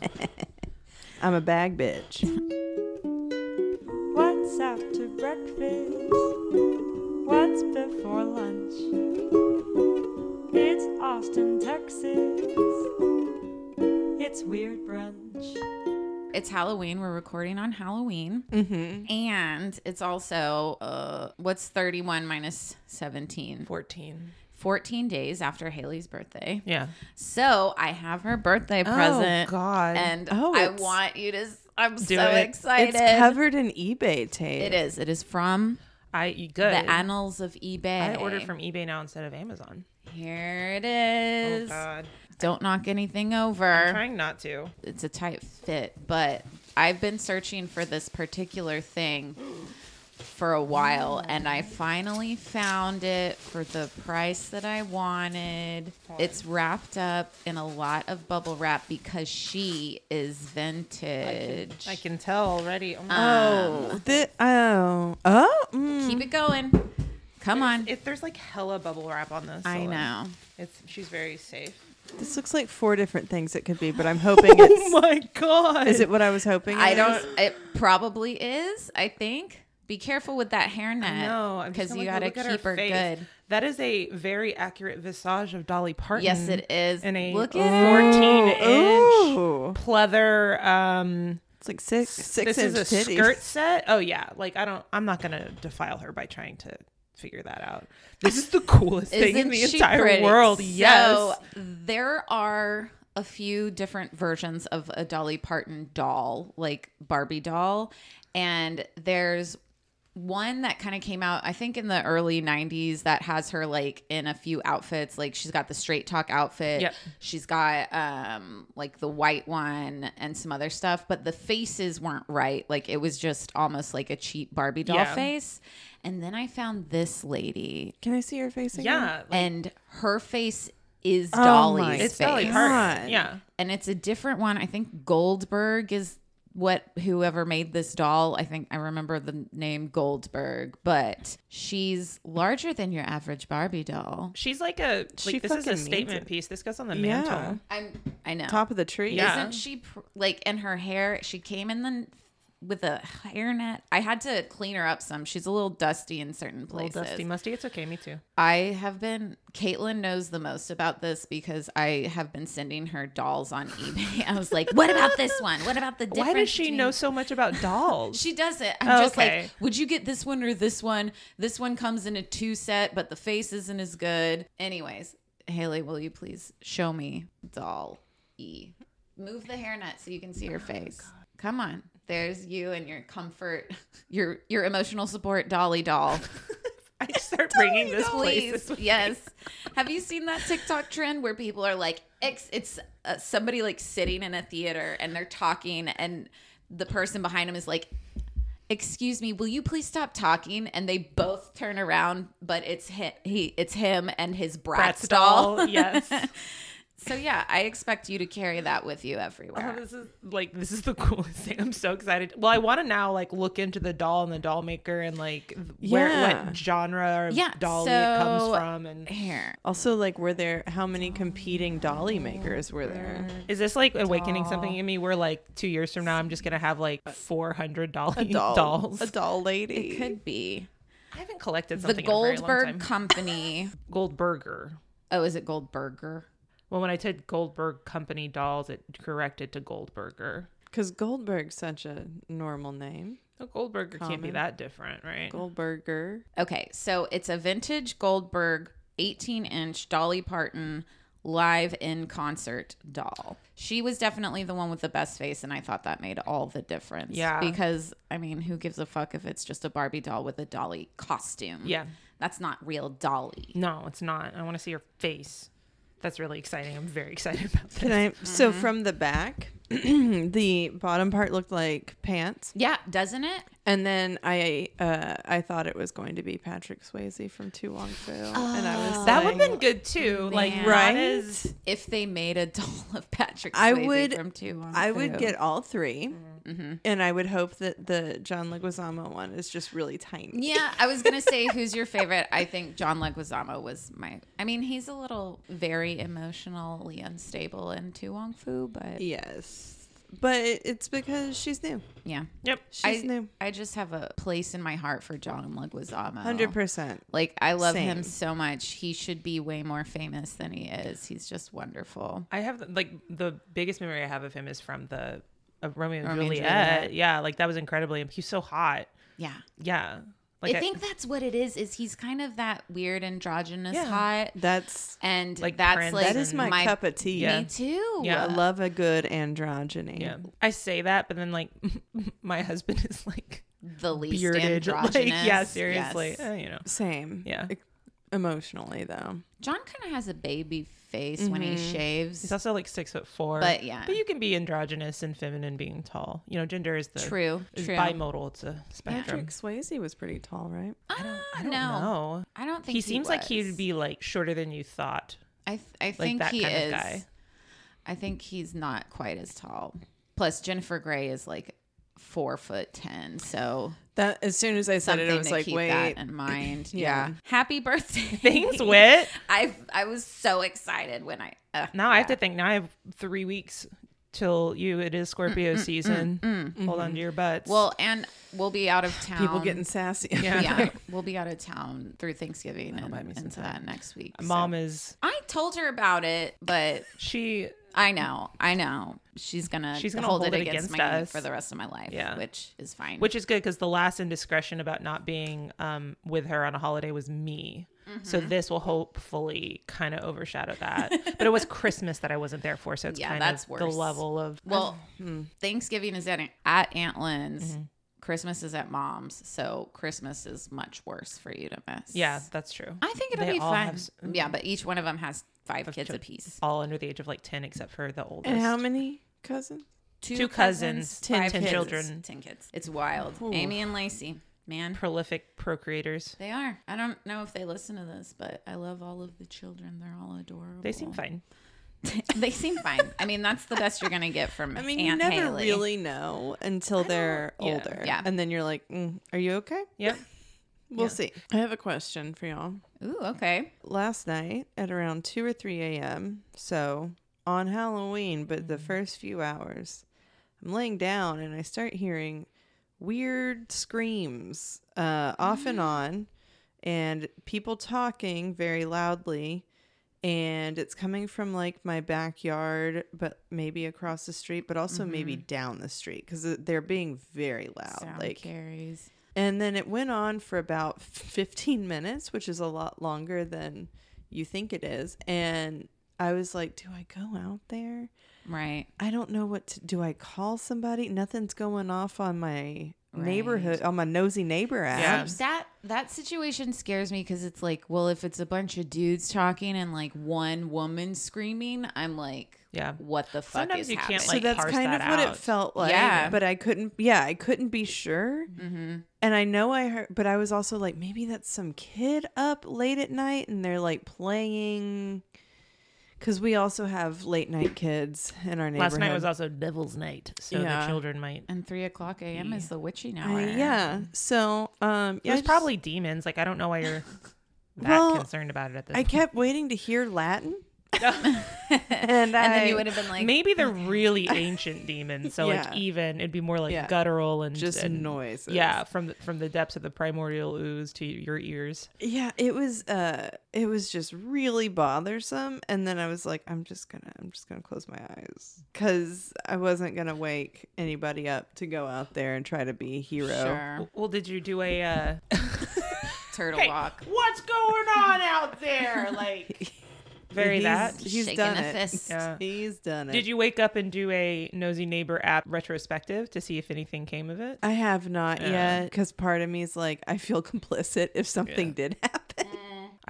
I'm a bag bitch. What's after breakfast? What's before lunch? It's Austin, Texas. It's weird brunch. It's Halloween. We're recording on Halloween. Mm-hmm. And it's also, uh, what's 31 minus 17? 14. 14 days after Haley's birthday. Yeah. So I have her birthday oh, present. Oh, God. And Oh, I want you to, I'm so it. excited. It's covered in eBay tape. It is. It is from I good. the annals of eBay. I ordered from eBay now instead of Amazon. Here it oh, is. Oh. God. Don't knock anything over. I'm trying not to. It's a tight fit, but I've been searching for this particular thing for a while and I finally found it for the price that I wanted. It's wrapped up in a lot of bubble wrap because she is vintage. I can tell already. Oh, my Oh, the, oh, oh. mm. Keep it going. Come on. If there's like hella bubble wrap on this, I so, like, know. It's she's very safe. This looks like four different things it could be, but I'm hoping it's. Oh my god! Is it what I was hoping? I it don't. is? It probably is. I think. Be careful with that hairnet. No, because you like, got to look at keep her face. good. That is a very accurate visage of Dolly Parton. Yes, it is. In a Look at her. 14 inch Ooh. pleather. Um, It's like six six this inch is a titties. skirt set. Oh yeah, like I don't. I'm not gonna defile her by trying to figure that out. This is the coolest thing in the entire pretty? world. Yes. So there are a few different versions of a Dolly Parton doll, like Barbie doll, and there's one that kind of came out I think in the early 90s that has her like in a few outfits like she's got the straight talk outfit Yep. she's got um like the white one and some other stuff but the faces weren't right like it was just almost like a cheap Barbie doll Yeah. face and then I found this lady Can I see your face again? yeah. like, and her face is Oh Dolly's my it's face. Dolly Parton. Yeah. and it's a different one. I think Goldberg is what whoever made this doll. I think I remember the name Goldberg, but she's larger than your average Barbie doll. She's like a She like this is a statement piece. This goes on the Yeah. mantle. I'm I know. Top of the tree. Yeah. Isn't she pr- like in her hair? She came in the with a hairnet. I had to clean her up some. She's a little dusty in certain Little places. dusty musty. It's okay. Me too. I have been, Caitlin knows the most about this because I have been sending her dolls on eBay. I was like, what about this one? What about the difference? Why does she between-" know so much about dolls? She does it. I'm Oh, just okay. like, would you get this one or this one? This one comes in a two set, but the face isn't as good. Anyways, Haley, will you please show me doll E? Move the hairnet so you can see her oh, face. Come on. There's you and your comfort, your your emotional support dolly doll. I start bringing this with yes. Have you seen that TikTok trend where people are like, ex- it's uh, somebody like sitting in a theater and they're talking, and the person behind them is like, "Excuse me, will you please stop talking?" And they both turn around, but it's him, he, it's him and his Bratz, Bratz doll. doll, yes. So yeah, I expect you to carry that with you Oh, everywhere. this is like this is the coolest thing. I'm so excited. Well, I want to now like look into the doll and the doll maker and like where Yeah. what genre of Yeah, dolly it comes from and Here, Also, like, were there how many competing dolly makers were there? is this like awakening something in me where like two years from now I'm just gonna have like 400 dolly dolls? a doll lady. it could be I haven't collected the something in a very long Goldberg time. Company. Goldberger. Oh, is it Goldberger? Well, when I said Goldberg Company dolls, it corrected to Goldberger. Because Goldberg's such a normal name. No, Goldberger can't be that different, right? Goldberger. Okay, so it's a vintage Goldberg 18 inch Dolly Parton live in concert doll. She was definitely the one with the best face, and I thought that made all the difference. Yeah. Because, I mean, who gives a fuck if it's just a Barbie doll with a Dolly costume? Yeah. That's not real Dolly. No, it's not. I want to see her face. That's really exciting. I'm very excited about this. Can I? So mm-hmm. from the back, the bottom part looked like pants, Yeah, doesn't it? and then I uh, I thought it was going to be Patrick Swayze from To Wong Foo, and I was That like, would have been good too. Like Man. not Right? as If they made a doll of Patrick I would- from To Wong I would get all 3 Mm-hmm. and I would hope that the John Leguizamo one is just really tiny. Yeah, I was gonna say who's your favorite. I think John Leguizamo was my. I mean, he's a little very emotionally unstable in To Wong Foo, but Yes, but it's because she's new. Yeah. Yep. She's I, new. I just have a place in my heart for John Leguizamo. Hundred percent. Like I love him so much. He should be way more famous than he is. He's just wonderful. I have like the biggest memory I have of him is from the of Romeo and Romeo and Juliet. Juliet. Yeah, like that was incredibly. He's so hot. Yeah. Yeah. Like I think that's what it is. Is he's kind of that weird androgynous Yeah. hot, That's and Like that's Prince like that is my, cup of tea. Yeah. Me too. Yeah. I love a good androgyny. Yeah, I say that, but then like my husband is like The least bearded. androgynous. Like yeah, seriously. Yes. Eh, you know. Same. Yeah. Emotionally though. John kind of has a baby face when he mm-hmm. shaves. He's also like six foot four. But, yeah. But you can be androgynous and feminine being tall. You know, gender is the True. is True. bimodal. It's a spectrum. Patrick Swayze was pretty tall, right? I don't, ah, I don't know. know. I don't think He seems like he'd be like shorter than you thought. I th- I Like think that he kind is. of guy. I think he's not quite as tall. Plus, Jennifer Grey is like four foot ten. So That as soon as I said it, I was to like, keep wait. that in mind. Yeah. yeah. Happy birthday. Thanks, Wit. I I was so excited when I. Uh, Now I have to think. Now I have three weeks till you. It is mm, Scorpio mm, mm, season. Hold on to mm-hmm. your butts. Well, and we'll be out of town. People getting sassy. Yeah. yeah, we'll be out of town through Thanksgiving and buy me some into that next week. so- mom is I told her about it, but she. I know, I know she's gonna She's gonna hold, hold it it against, against my knee us. for the rest of my life. Yeah. which is fine. Which is good because the last indiscretion about not being um, with her on a holiday was me. So Mm-hmm. this will hopefully kind of overshadow that. but it was Christmas that I wasn't there for, so it's Yeah, kind that's of the worse. level of well, uh, hmm. Thanksgiving is at at Aunt Lynn's. Mm-hmm. Christmas is at Mom's, so Christmas is much worse for you to miss. yeah, that's true. I think it'll They be all fun. have mm. yeah, but each one of them has five kids chil- apiece. All under the age of like ten, except for the oldest. And how many cousins? Two cousins, ten five kids. kids, children. ten kids. It's wild. Amy and Lacey, man, Prolific procreators. they are. I don't know if they listen to this, but I love all of the children. They're all adorable. They seem fine. they seem fine. I mean, that's the best you're gonna get from. I mean, Aunt you never Haley. really know until they're yeah. older. Yeah. And then you're like, mm, are you okay? Yep. We'll Yeah. see. I have a question for y'all. Ooh, okay. Last night at around 2 or 3 a.m., so on Halloween, but Mm-hmm. the first few hours, I'm laying down and I start hearing weird screams uh, off and Mm. on and people talking very loudly. And it's coming from like my backyard, but maybe across the street, but also maybe down the street because they're being very loud. Mm-hmm. Sound like carries. and then it went on for about 15 minutes, which is a lot longer than you think it is. And I was like, do I go out there? Right. I don't know what to do. I call somebody? Nothing's going off on my neighborhood, on my nosy neighbor app. Yeah. That that situation scares me because it's like, well, if it's a bunch of dudes talking and like one woman screaming, I'm like, Yeah. what the fuck Sometimes is you can't, happening? So like, that's parse kind of that what it felt like. Yeah. But I couldn't, yeah, I couldn't be sure. mm-hmm. And I know I heard, but I was also like, maybe that's some kid up late at night and they're like playing. Because we also have late night kids in our neighborhood. Last night was also Devil's Night, so Yeah. the children might. And three o'clock a.m. is the witching I- hour. yeah. So, um, yeah, was I just- probably demons. Like I don't know why you're that Well, concerned about it at this. I point. kept waiting to hear Latin, and, And I, then you would have been like, Maybe they're really ancient demons, so Yeah. like even it'd be more like Yeah. guttural and just and, noises. Yeah, from the, from the depths of the primordial ooze to your ears. yeah. It was, uh, it was just really bothersome. And then I was like, I'm just gonna, I'm just gonna close my eyes because I wasn't gonna wake anybody up to go out there and try to be a hero. sure, Well, did you do a uh, turtle hey, walk. what's going on out there? Like very He's- that. He's Shaking done a it. fist. Yeah. He's done it. Did you wake up and do a nosy neighbor app retrospective to see if anything came of it? I have not Yeah. yet because part of me is like, I feel complicit if something Yeah. did happen.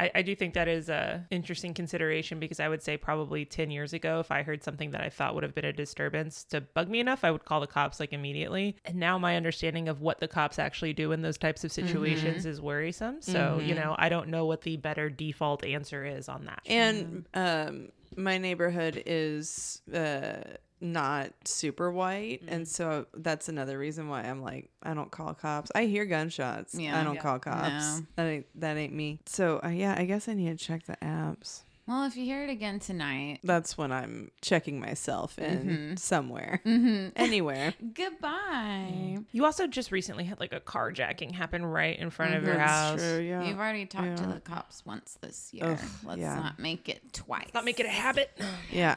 I, I do think that is a interesting consideration because I would say probably 10 years ago, if I heard something that I thought would have been a disturbance to bug me enough, I would call the cops like immediately. And now my understanding of what the cops actually do in those types of mm-hmm. situations is worrisome. So, you mm-hmm. know, I don't know what the better default answer is on that. And mm-hmm. um, my neighborhood is uh, not super white, and so that's another reason why I'm like, I don't call cops. I hear gunshots. Yeah. I don't Yeah. call cops. No. That ain't that ain't me. So uh, yeah, I guess I need to check the apps. Well, if you hear it again tonight, That's when I'm checking myself in Mm-hmm. somewhere, anywhere. goodbye. You also just recently had like a carjacking happen right in front of your That's house. true. Yeah. You've already talked to the cops once this year. Ugh, Let's yeah. not make it twice. Not make it a habit. Yeah.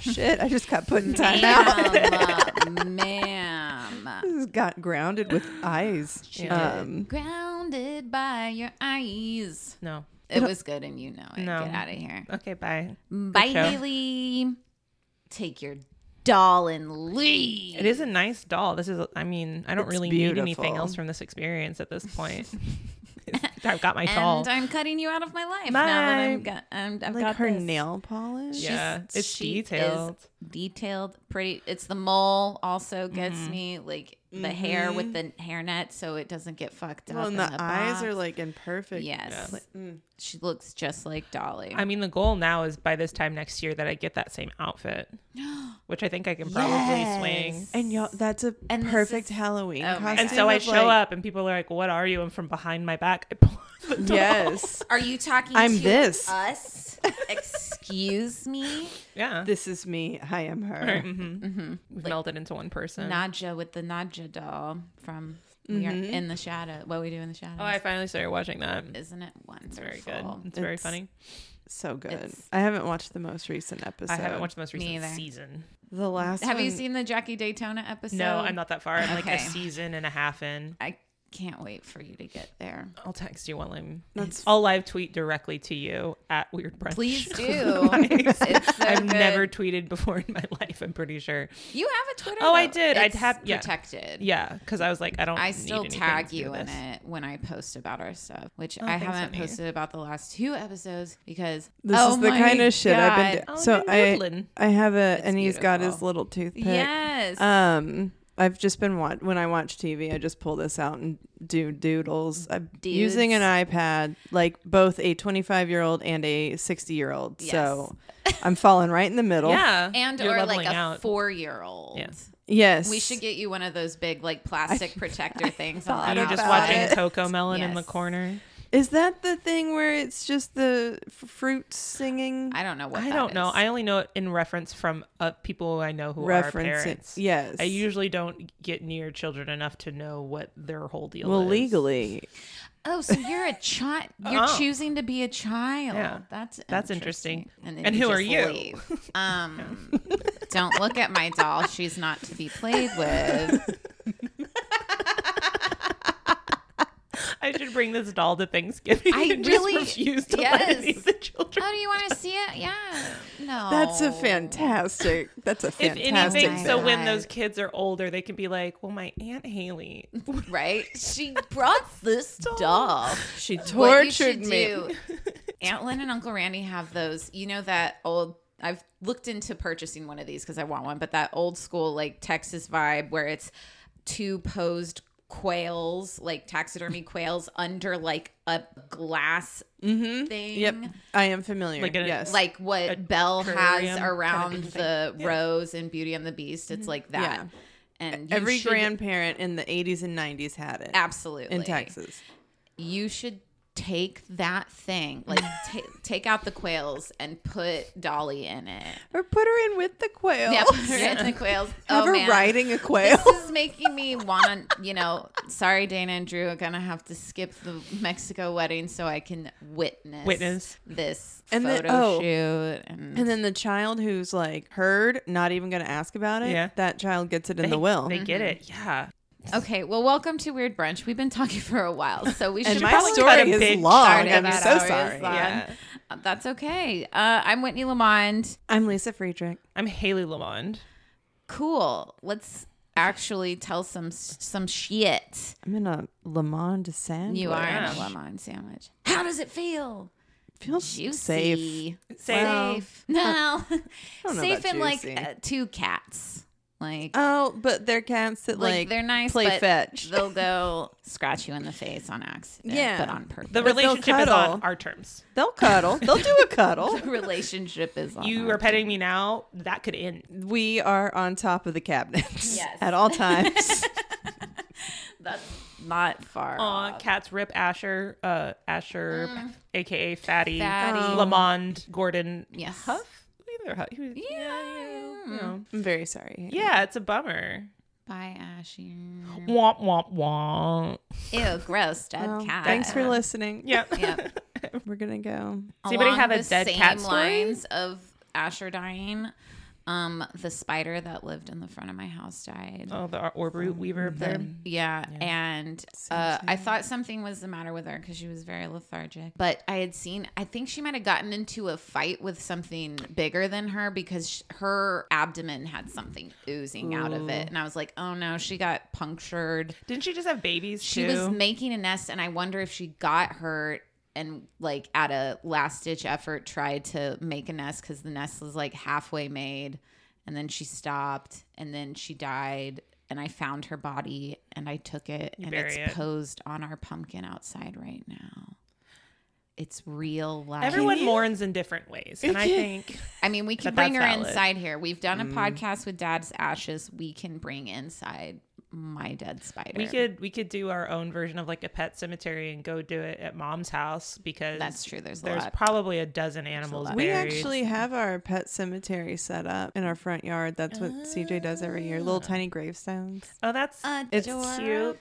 Shit, I just got put in time out. Ma'am, ma'am. Just got grounded with eyes. She Um, Grounded by your eyes. No. It was good, and you know it. No. Get out of here. Okay, bye. Bye, show. Haley. Take your doll and leave. It is a nice doll. This is, I mean, I don't It's really need anything else from this experience at this point. I've got my doll. And I'm cutting you out of my life now that I'm got, I'm, I've like got her this. nail polish. Yeah, it's she is detailed. detailed, pretty. It's the mole also gets Mm-hmm. me like the hair with the hairnet, so it doesn't get fucked Well, up. and the, the eyes box. are like in perfect. yes, Like, mm. she looks just like Dolly. I mean, the goal now is by this time next year that I get that same outfit, which I think I can probably swing. And y'all, that's a And perfect is- Halloween Oh costume. And so I show like- up, and people are like, "What are you?" And from behind my back, I pull the doll. Yes, Are you talking I'm to this. us? Excuse me? Yeah. this is me. I am her. hmm We've melded into one person. Nadja with the Nadja doll from We Are mm-hmm. in the Shadow. What we do in the shadow. oh, I finally started watching that. Isn't it wonderful? It's very good. It's very funny. So good. It's- I haven't watched the most recent episode. I haven't watched the most recent season. the last. Have you seen the Jackie Daytona episode? No, I'm not that far. I'm like a season and a half in. I can't wait for you to get there. I'll text you while I'm. That's I'll live tweet directly to you at Weird Brunch. Please do. It's so I've good. never tweeted before in my life. I'm pretty sure. You have a Twitter. Oh, I did. I'd It's have- yeah. protected. Yeah, because I was like, I don't. I still anything tag you in it when I post about our stuff, which Oh, I haven't honey. posted about the last two episodes because This oh is the kind of shit I've been. God. Do- Oh, so I. I have a, It's and he's got his little toothpick. Yes. Um, I've just been wa- when I watch TV, I just pull this out and do doodles. I'm using an iPad, like both a 25 year old and a 60 year old. So I'm falling right in the middle. Yeah, and you're or like a out. four year old. Yes. Yes. We should get you one of those big like plastic protector things. on thought You're just watching it. Cocomelon in the corner. Is that the thing where it's just the f- fruit singing? I don't know what I that don't know. I only know it in reference from uh, people I know who are Referencing. parents. Yes. I usually don't get near children enough to know what their whole deal well, is. legally. Oh, so you're a child. You're Oh. choosing to be a child. Yeah. That's That's interesting. And, And who are you? leave. Um, don't look at my doll. She's not to be played with. I should bring this doll to Thanksgiving. I and really- just refuse to let any of the children. Oh, do you want to see it? Yeah. No. That's a fantastic. That's a If fantastic. anything, my so thing. when those kids are older, they can be like, "Well, my aunt Haley." right. She brought this doll. she what you tortured me. do. Aunt Lynn and Uncle Randy have those. You know that old. I've looked into purchasing one of these because I want one, but that old school like Texas vibe where it's two posed quails, like taxidermy quails, under like a glass Mm-hmm. thing. Yep, I am familiar. Like a- yes, Like what A Belle terrarium has kind of around the Yeah. rose and Beauty and the Beast. It's like that. Yeah. And every should- grandparent in the 80s and 90s had it absolutely in Texas. you should take that thing, like ta take out the quails and put Dolly in it. Or put her in with the quail. Yeah, put her in the quails. Have oh, her man. riding a quail. This is making me want to, you know, sorry, Dana and Drew are going to have to skip the Mexico wedding so I can witness, Witness. this And then- photo oh. shoot. And, And then the child who's like heard, not even going to ask about it. Yeah. that child gets it in They, the will. They get Mm-hmm. it. Yeah. Okay, well, welcome to Weird Brunch. We've been talking for a while, so we and should my probably story cut a is long. I'm so sorry. Yeah. Uh, That's okay. Uh, I'm Whitney Lamond. I'm Lisa Friedrich. I'm Haley Lamond. Cool. Let's actually tell some some shit. I'm in a Lamond sandwich. You are in a Gosh. lemon sandwich. How does it feel? Feels Juicy. safe. Safe. Well, Safe. No. don't know Safe about in like uh, two cats. Like, Oh, but they're cats that like, like, they're nice, play but fetch. they'll go scratch you in the face on accident. Yeah. But on purpose. The But they'll relationship is cuddle. on our terms. They'll cuddle. They'll do a cuddle. The relationship is on You are petting me now. That could end. We are on top of the cabinets Yes. at all times. That's not far. Aw, off. cats rip Asher, uh, Asher, aka Fatty, Fatty. Lamond, Gordon, Yes. Huff. Either Huff. he was- Yeah. you know. I'm very sorry. Yeah, it's a bummer. Bye, Ashy. Womp womp womp. Ew, gross, dead Well, cat. thanks for listening. Yep. Yeah. We're gonna go. Does anybody Along have a the dead same cat story? lines of Asher dying. Um, the spider that lived in the front of my house died. Oh, the orb root weaver up there. Yeah, and uh, I thought something was the matter with her because she was very lethargic. But I had seen, I think she might have gotten into a fight with something bigger than her because sh- her abdomen had something oozing out of it, and I was like, oh no, she got punctured. Didn't she just have babies She too? was making a nest, and I wonder if she got hurt and like at a last ditch effort tried to make a nest because the nest was like halfway made, and then she stopped, and then she died. And I found her body and I took it, and it's it. posed on our pumpkin outside right now. It's real life. Everyone mourns in different ways, and I think I mean, we can But bring her valid. inside here. We've done a mm-hmm. podcast with Dad's ashes. We can bring inside my dead spider. we could we could do our own version of like a pet cemetery and go do it at mom's house because That's true. There's a There's lot. probably a dozen animals. lot. We actually have our pet cemetery set up in our front yard. That's what CJ does every year. Little ah. tiny gravestones. Oh, that's It's cute.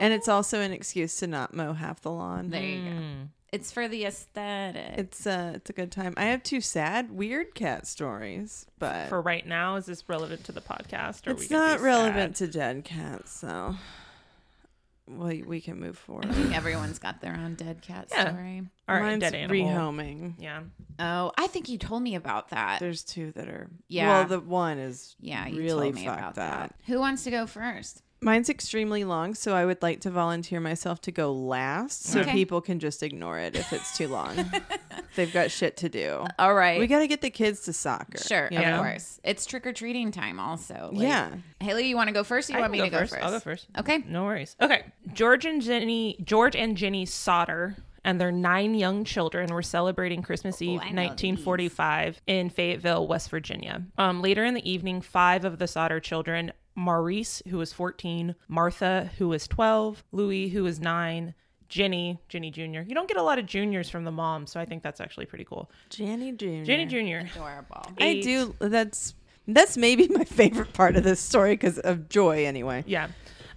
And it's also an excuse to not mow half the lawn. There you go. Hmm. It's for the aesthetic. It's uh it's a good time. I have two sad, weird cat stories, but For right now, is this relevant to the podcast? Or are we it's not relevant sad? to dead cats, so we we can move forward. I think everyone's got their own dead cat Yeah. story. Or Mine's dead animal. rehoming. Yeah. Oh, I think you told me about that. There's two that are Yeah. Well, the one is yeah, you really told me fucked about that. that. Who wants to go first? Mine's extremely long, so I would like to volunteer myself to go last, so Okay. people can just ignore it if it's too long. They've got shit to do. All right. We got to get the kids to soccer. sure, you of know? course. It's trick or treating time, also. Like- Yeah. Haley, you want to go first? Or you I want can me to go first. first? I'll go first. Okay. No worries. Okay. George and Jenny, George and Jenny Sodder and their nine young children were celebrating Christmas Eve, I know 1945, in Fayetteville, West Virginia. Um, later in the evening, five of the Sodder children, Maurice, who was 14, Martha, who was 12, Louis, who was nine, Jenny, Jenny Jr. You don't get a lot of juniors from the mom, so I think that's actually pretty cool. Jenny Jr. Jenny Jr. Adorable. I do. That's that's maybe my favorite part of this story because of joy, anyway. Yeah.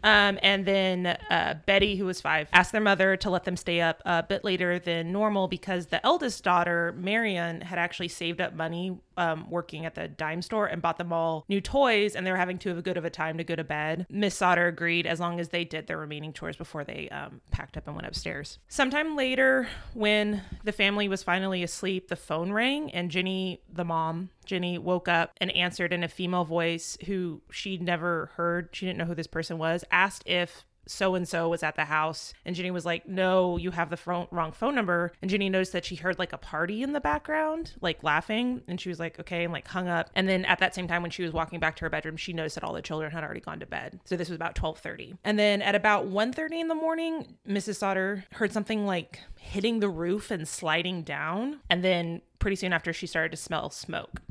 Um, and then uh, Betty, who was five, asked their mother to let them stay up a bit later than normal because the eldest daughter, Marion, had actually saved up money um, working at the dime store and bought them all new toys, and they were having too good of a time to go to bed. Miss Sodder agreed as long as they did their remaining chores before they um, packed up and went upstairs. Sometime later, when the family was finally asleep, the phone rang, and Jenny, the mom, Jenny woke up and answered in a female voice who she'd never heard. She didn't know who this person was. Asked if so and so was at the house. And Ginny was like, No, you have the wrong phone number. And Ginny noticed that she heard like a party in the background, like laughing. And she was like, Okay, and like hung up. And then at that same time, when she was walking back to her bedroom, she noticed that all the children had already gone to bed. So this was about 1230. And then at about 1.30 in the morning, Mrs. Sodder heard something like hitting the roof and sliding down. And then pretty soon after, she started to smell smoke.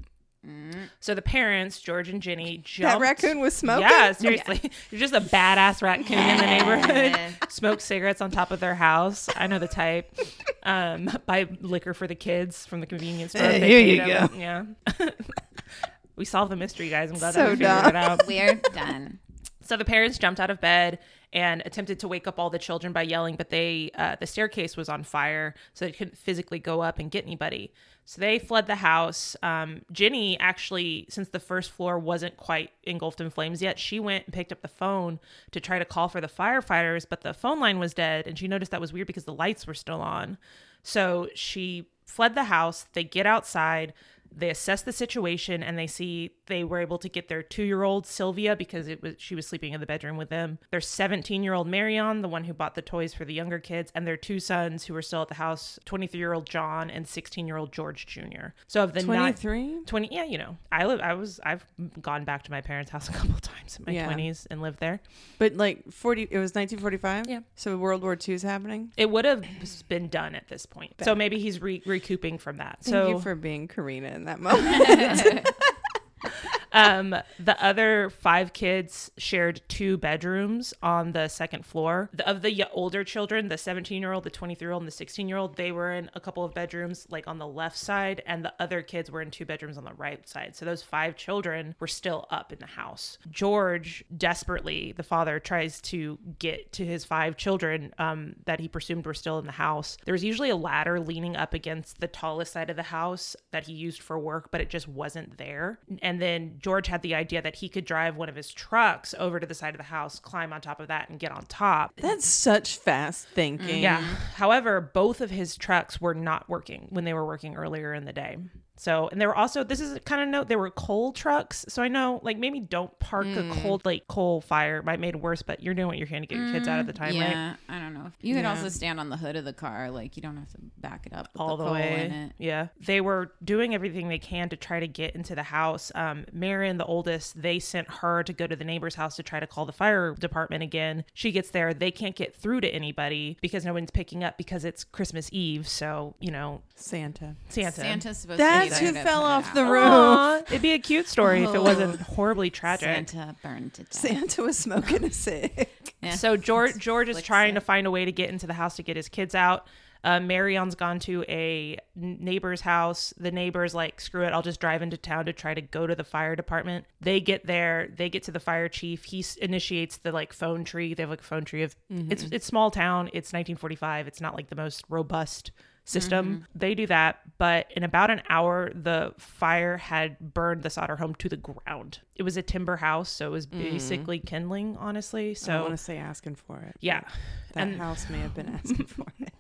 So the parents, George and Jenny, jumped. That raccoon was smoking. Yeah, seriously. You're just a badass raccoon in the neighborhood. Smoke cigarettes on top of their house. I know the type. Um, buy liquor for the kids from the convenience store. Hey, here you paid them. Yeah. we solved the mystery, guys. I'm glad So that we figured dumb. it out. We're done. So the parents jumped out of bed and attempted to wake up all the children by yelling, but they uh, the staircase was on fire, so they couldn't physically go up and get anybody. So they fled the house. Um, actually, since the first floor wasn't quite engulfed in flames yet, she went and picked up the phone to try to call for the firefighters, but the phone line was dead, and she noticed that was weird because the lights were still on. So she fled the house. They get outside. They assess the situation and they see they were able to get their two-year-old Sylvia because it was she was sleeping in the bedroom with them. Their 17-year-old Marion, the one who bought the toys for the younger kids, and their two sons who were still at the house, 23-year-old John and 16-year-old George Jr. So of the nine- 23? 20 yeah you know i live i was i've gone back to my parents house a couple of times in my Yeah. 20s and lived there But like 40, it was 1945? Yeah. So World War II is happening? it would have been done at this point so maybe he's re- recouping from that Thank so you for being Karina in that moment. um, the other five kids shared two bedrooms on the second floor. The, of the older children, the 17 year old, the 23 year old, and the 16 year old, they were in a couple of bedrooms, like on the left side, and the other kids were in two bedrooms on the right side. So those five children were still up in the house. George desperately, the father, tries to get to his five children um, that he presumed were still in the house. There was usually a ladder leaning up against the tallest side of the house that he used for work, but it just wasn't there. And then George had the idea that he could drive one of his trucks over to the side of the house, climb on top of that, and get on top. That's such fast thinking. Yeah. However, both of his trucks were not working when they were working earlier in the day. So, and they were also, this is a kind of note, they were coal trucks. So I know, like, maybe don't park a cold, like, coal fire. Might made it worse, but you're doing what you can to get your kids out at the time, right? yeah, I don't know. You could Yeah. also stand on the hood of the car, like you don't have to back it up with all the, the coal way. in it. Yeah. They were doing everything they can to try to get into the house. Um, Marion, the oldest, they sent her to go to the neighbor's house to try to call the fire department again. She gets there. They can't get through to anybody because no one's picking up because it's Christmas Eve. So, you know, Santa. Santa. Santa's supposed That's to be who fell off the out. roof. Aw, it'd be a cute story if it wasn't horribly tragic. Santa burned to death. Santa was smoking a cig. Yeah. So George George is Flicks trying to it. find a way to get into the house to get his kids out. Uh, Marion's gone to a n- neighbor's house. The neighbor's like, screw it, I'll just drive into town to try to go to the fire department. They get there, they get to the fire chief. He s- initiates the like phone tree. They have like a phone tree of it's it's small town. It's 1945. It's not like the most robust system. Mm-hmm. They do that, but in about an hour, the fire had burned the Sodder home to the ground. It was a timber house, so it was mm. basically kindling, honestly. So I want to say asking for it. yeah. That And house may have been asking for it.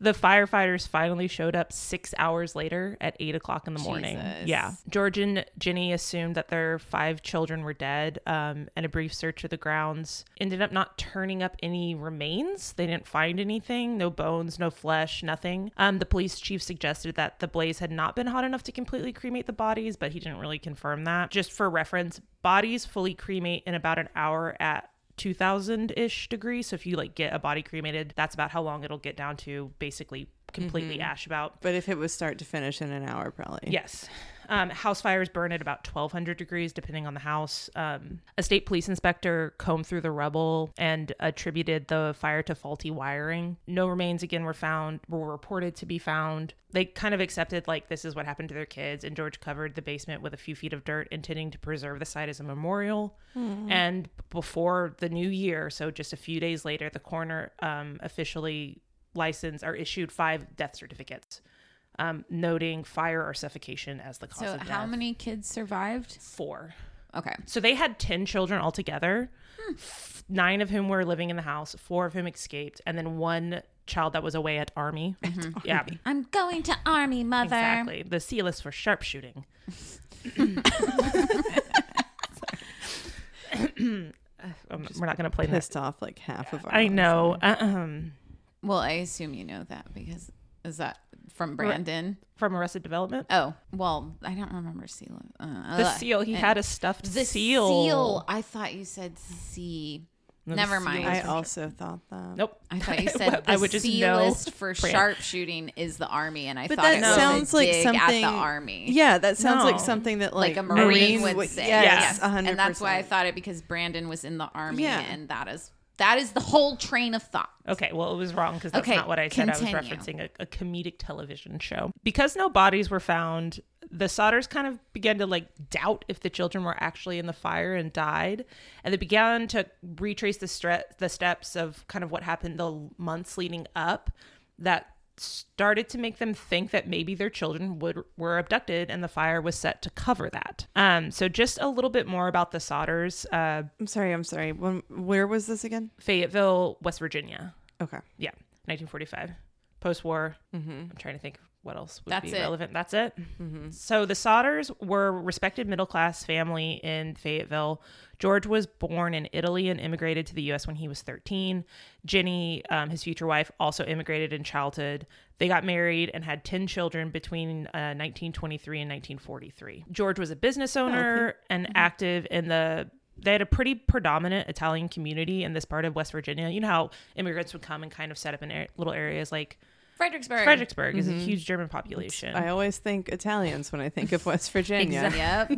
The firefighters finally showed up six hours later at eight o'clock in the morning. Jesus. Yeah. George and Ginny assumed that their five children were dead, um, and a brief search of the grounds ended up not turning up any remains. They didn't find anything no bones, no flesh, nothing. Um, the police chief suggested that the blaze had not been hot enough to completely cremate the bodies, but he didn't really confirm that. Just for reference, bodies fully cremate in about an hour at 2000 ish degrees. So if you like get a body cremated, that's about how long it'll get down to basically completely mm-hmm. ash about. But if it was start to finish in an hour, probably. Yes. Um, house fires burn at about 1200 degrees, depending on the house. Um, a state police inspector combed through the rubble and attributed the fire to faulty wiring. No remains again were found, were reported to be found. They kind of accepted, like, this is what happened to their kids. And George covered the basement with a few feet of dirt, intending to preserve the site as a memorial. And before the new year, so just a few days later, the coroner um, officially licensed or issued five death certificates um, noting fire or suffocation as the cause So of death. how many kids survived? Four. Okay. So they had 10 children altogether, f- nine of whom were living in the house, four of whom escaped, and then one child that was away at army. Yeah, I'm going to army, mother. exactly. The C list for sharpshooting. Um, we're not going to play that. Pissed off like half of our. I know. Um, Well, I assume you know that because is that from Brandon? from Arrested Development. Oh, well, I don't remember seal. Uh, The uh, seal. He had a stuffed the seal. seal. I thought you said C. No, Never seal mind. I from- also thought that. Nope. I thought you said the I would just C know list for Fran. sharpshooting is the army, and I But thought that it was sounds a like dig something. at the army. Yeah, that sounds like something that like, Like, a marine would, would say, Yes, yes, a hundred and that's why I thought it because Brandon was in the army, Yeah. and that is that is the whole train of thought. Okay, well, it was wrong because that's Okay, not what I said. continue. I was referencing a, a comedic television show. Because no bodies were found, the Sodders kind of began to like doubt if the children were actually in the fire and died, and they began to retrace the stre- the steps of kind of what happened the months leading up that started to make them think that maybe their children would were abducted and the fire was set to cover that. Um, so just a little bit more about the Sodders, uh, I'm sorry. I'm sorry. When, where was this again? Fayetteville, West Virginia. Okay. Yeah, 1945, post-war. I'm trying to think what else would That's be it. relevant. That's it. So the Sodders were a respected middle-class family in Fayetteville. George was born in Italy and immigrated to the U.S. when he was 13. Jenny, um, his future wife, also immigrated in childhood. They got married and had 10 children between uh, 1923 and 1943. George was a business owner and active in the they had a pretty predominant Italian community in this part of West Virginia. You know how immigrants would come and kind of set up in little areas like Fredericksburg. Fredericksburg is a huge German population. I always think Italians when I think of West Virginia. Yep.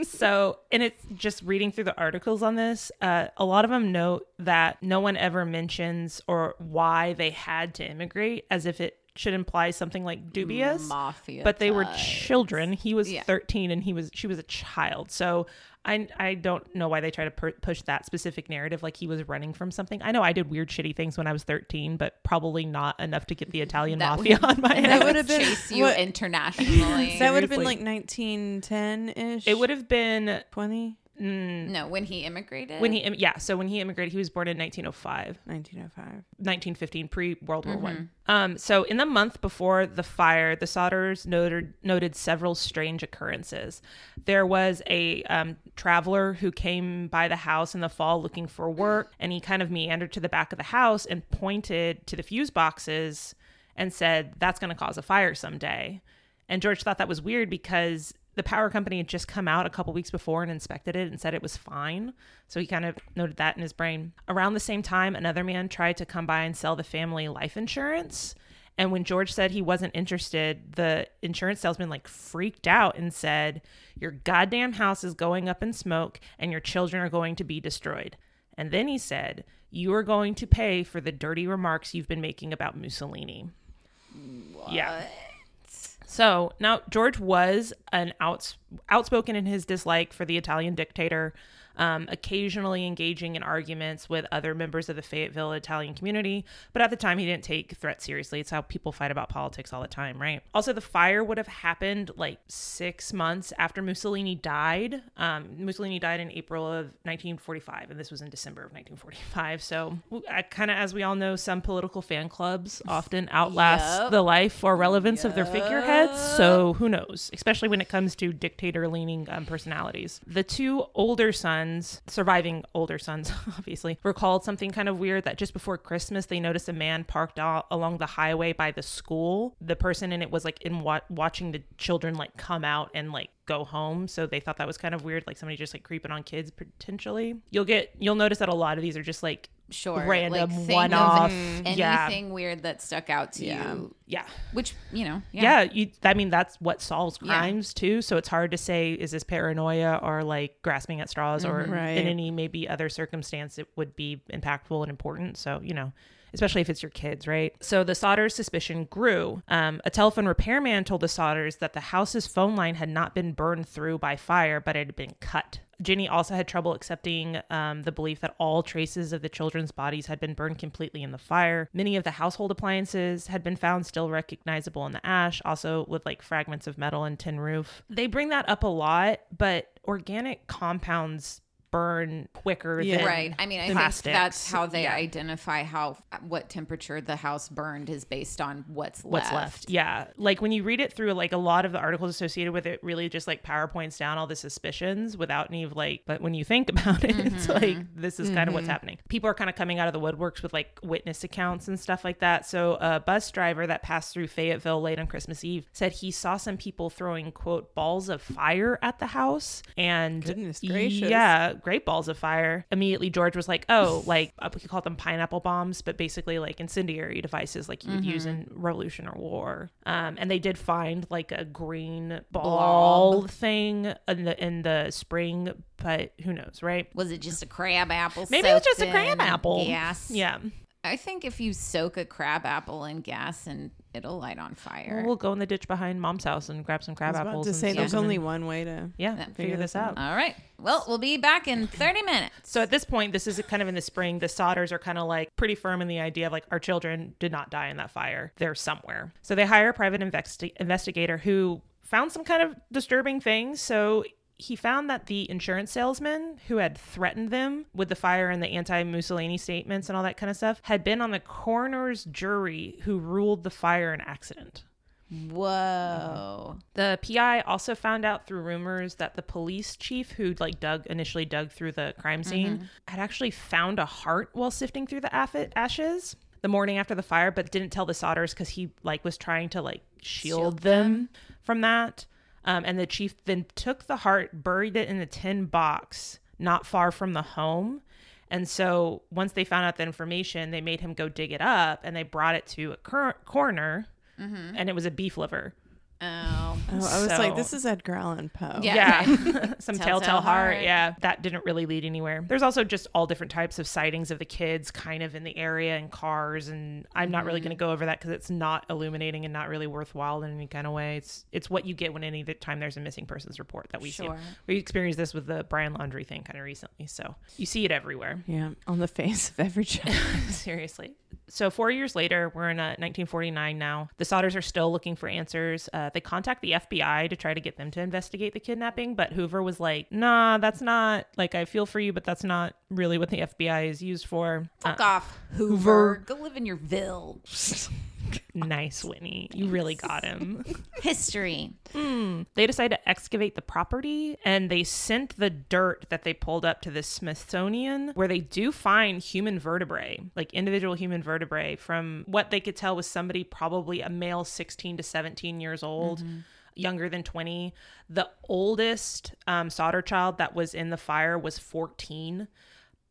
So, and it's just reading through the articles on this, uh, a lot of them note that no one ever mentions or why they had to immigrate as if it should imply something like dubious. Mafia. but they were ties. children. He was Yeah. 13 and he was she was a child. So I I don't know why they try to pu- push that specific narrative like he was running from something. I know I did weird shitty things when I was 13, but probably not enough to get the Italian That mafia would- on my That head. would would've been- chase you what- internationally. That would have been Seriously. like 1910 ish. It would have been 20, no, when he immigrated. when he im- yeah, so when he immigrated, he was born in 1905. 1905. 1915 pre World War Mm-hmm. One. Um, so in the month before the fire, the Sodders noted noted several strange occurrences. There was a um, traveler who came by the house in the fall looking for work, and he kind of meandered to the back of the house and pointed to the fuse boxes and said, "That's going to cause a fire someday." And George thought that was weird because the power company had just come out a couple weeks before and inspected it and said it was fine. So he kind of noted that in his brain. Around the same time, another man tried to come by and sell the family life insurance. And when George said he wasn't interested, the insurance salesman like freaked out and said, Your goddamn house is going up in smoke and your children are going to be destroyed. And then he said, You are going to pay for the dirty remarks you've been making about Mussolini. Yeah. So now George was an outs- outspoken in his dislike for the Italian dictator, um, occasionally engaging in arguments with other members of the Fayetteville Italian community. But at the time, he didn't take threats seriously. It's how people fight about politics all the time, right? Also, the fire would have happened like six months after Mussolini died. Um, Mussolini died in April of 1945, and this was in December of 1945. So, kind of as we all know, some political fan clubs often outlast Yep. the life or relevance of their figureheads. So who knows? Especially when it comes to dictator-leaning um, personalities. The two older sons, surviving older sons, obviously, recalled something kind of weird that just before Christmas they noticed a man parked out along the highway by the school. The person in it was like in wa- watching the children like come out and like go home. So they thought that was kind of weird like somebody just like creeping on kids potentially. You'll get you'll notice that a lot of these are just like sure, random like, one-off. Yeah. Anything weird that stuck out to Yeah. you, yeah. Which you know, yeah, you i mean that's what solves Yeah. crimes too. So it's hard to say is this paranoia or like grasping at straws or Mm-hmm. Right. in any maybe other circumstance it would be impactful and important. So you know especially if it's your kids right so the sodders suspicion grew um, a telephone repairman told the sodders that the house's phone line had not been burned through by fire but it had been cut Ginny also had trouble accepting um, the belief that all traces of the children's bodies had been burned completely in the fire. Many of the household appliances had been found still recognizable in the ash, also with like fragments of metal and tin roof. They bring that up a lot, but organic compounds burn quicker Yeah. than right. I mean, I think that's how they Yeah. identify how what temperature the house burned is based on what's left. what's left. Yeah. Like when you read it through, like a lot of the articles associated with it really just like PowerPoints down all the suspicions without any of like, but when you think about it, it's mm-hmm. like this is kind of what's mm-hmm. happening. People are kind of coming out of the woodworks with like witness accounts and stuff like that. So a bus driver that passed through Fayetteville late on Christmas Eve said he saw some people throwing quote balls of fire at the house and Goodness gracious. yeah great balls of fire immediately george was like oh like uh, we call them pineapple bombs but basically like incendiary devices like you would use in revolution or war. Um, and they did find like a green ball thing in the in the spring but who knows right? Was it just a crab apple? maybe it was just a crab apple. Yes. yeah. I think if you soak a crab apple in gas and it'll light on fire. we'll go in the ditch behind mom's house and grab some I crab was about apples to and say soak there's them only in- one way to. yeah Yeah. figure this out All right. Well, we'll be back in 30 minutes. So at this point, this is kind of in the spring. The Sodders are kind of like pretty firm in the idea of like our children did not die in that fire. They're somewhere. So they hire a private investi- investigator who found some kind of disturbing things. So he found that the insurance salesman who had threatened them with the fire and the anti-Mussolini statements and all that kind of stuff had been on the coroner's jury who ruled the fire an accident. Whoa. The PI also found out through rumors that the police chief who like dug initially dug through the crime scene mm-hmm. had actually found a heart while sifting through the ashes the morning after the fire, but didn't tell the Sodders because he like was trying to like shield, Shield them, from that. Um, and the chief then took the heart, buried it in a tin box not far from the home. And so once they found out the information, they made him go dig it up and they brought it to a cor- coroner and it was a beef liver. Oh. Oh, I was like, this is Edgar Allan Poe. Yeah. Yeah. Some Telltale telltale heart. Heart. Yeah. That didn't really lead anywhere. There's also just all different types of sightings of the kids kind of in the area and cars. And I'm not really going to go over that because it's not illuminating and not really worthwhile in any kind of way. It's it's what you get when any time there's a missing persons report that we see. We experienced this with the Brian Laundrie thing kind of recently. So you see it everywhere. Yeah, on the face of every child. Seriously. So four years later, we're in uh, 1949 now. The Sodders are still looking for answers. Uh, they contact the FBI to try to get them to investigate the kidnapping, but Hoover was like, "Nah, that's not like I feel for you, but that's not really what the FBI is used for." Uh, Fuck off, Hoover. Go live in your ville. nice, Whitney. You really got him. History. they decide to excavate the property and they sent the dirt that they pulled up to the Smithsonian where they do find human vertebrae, like individual human vertebrae from what they could tell was somebody probably a male 16 to 17 years old. Younger than 20. The oldest um, Sodder child that was in the fire was 14.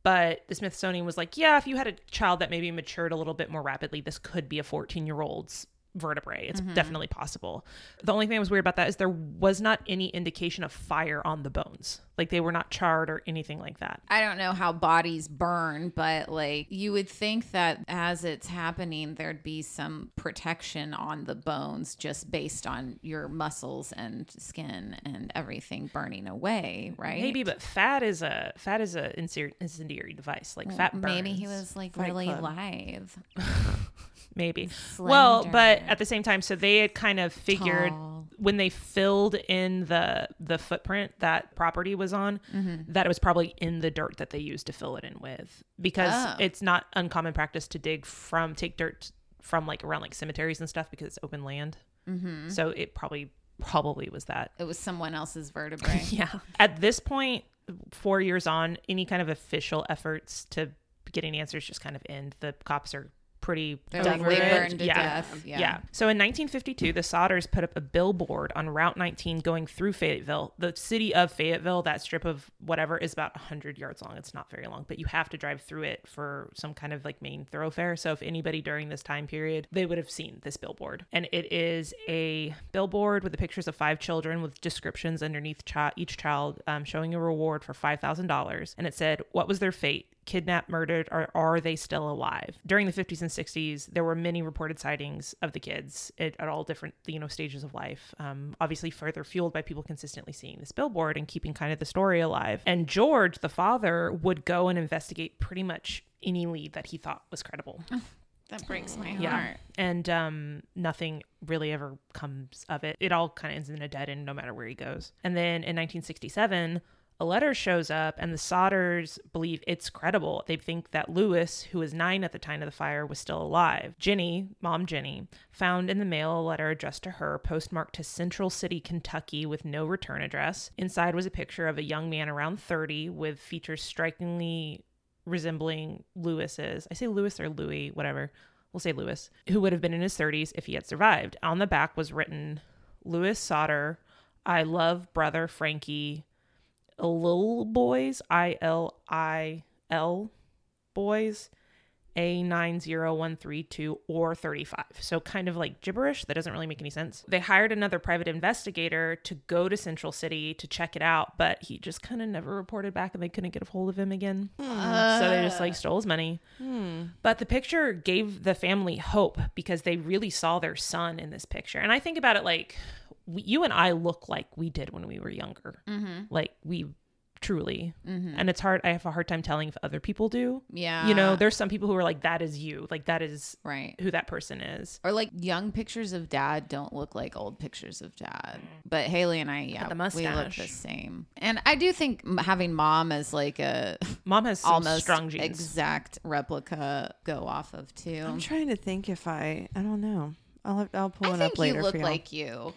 But the Smithsonian was like, yeah, if you had a child that maybe matured a little bit more rapidly, this could be a 14 year old's vertebrae. It's mm-hmm. definitely possible. The only thing that was weird about that is there was not any indication of fire on the bones. Like they were not charred or anything like that. I don't know how bodies burn, but like you would think that as it's happening, there'd be some protection on the bones just based on your muscles and skin and everything burning away, right? Maybe, but fat is a fat is a incendiary, incendiary device. Like fat burns. Maybe he was like Fight really Club. lithe. maybe. Well, but at the same time, so they had kind of figured Tall. when they filled in the the footprint that property was on, Mm-hmm. that it was probably in the dirt that they used to fill it in with, because Oh. it's not uncommon practice to dig from take dirt from like around like cemeteries and stuff because it's open land. Mm-hmm. So it probably probably was that. It was someone else's vertebrae. Yeah. At this point, four years on, any kind of official efforts to get any answers just kind of end. The cops are pretty done with it. burned to yeah. death. Yeah. Yeah. So in 1952, the Sodders put up a billboard on Route 19 going through Fayetteville. The city of Fayetteville, that strip of whatever, is about 100 yards long. It's not very long, but you have to drive through it for some kind of like main thoroughfare. So if anybody during this time period, they would have seen this billboard. And it is a billboard with the pictures of five children with descriptions underneath chi- each child um, showing a reward for $5,000. And it said, What was their fate? Kidnapped, murdered, or are they still alive? During the 50s and 60s, there were many reported sightings of the kids at, at all different, you know, stages of life. Um, obviously, further fueled by people consistently seeing this billboard and keeping kind of the story alive. And George, the father, would go and investigate pretty much any lead that he thought was credible. That breaks my heart. Yeah. And um, nothing really ever comes of it. It all kind of ends in a dead end no matter where he goes. And then in 1967, a letter shows up, and the Sodders believe it's credible. They think that Lewis, who was nine at the time of the fire, was still alive. Ginny, mom Ginny, found in the mail a letter addressed to her, postmarked to Central City, Kentucky, with no return address. Inside was a picture of a young man around 30 with features strikingly resembling Lewis's. I say Lewis or Louis, whatever. We'll say Lewis, who would have been in his 30s if he had survived. On the back was written, Lewis Sodder, I love brother Frankie, Lil Boys, I L I L Boys, A90132 or 35. So kind of like gibberish that doesn't really make any sense. They hired another private investigator to go to Central City to check it out, but he just kind of never reported back and they couldn't get a hold of him again. so they just like stole his money. Hmm. But the picture gave the family hope because they really saw their son in this picture. And I think about it like we, you and I look like we did when we were younger. Mm-hmm. Like we truly. Mm-hmm. And it's hard. I have a hard time telling if other people do. Yeah. You know, there's some people who are like, that is you. Like that is right. who that person is. Or like young pictures of dad don't look like old pictures of dad. But Haley and I, yeah, the we look the same. And I do think having mom as like a Mom has almost strong genes. exact replica go off of too. I'm trying to think if I. I don't know. I'll have, I'll pull I one up later you look for y'all. like you.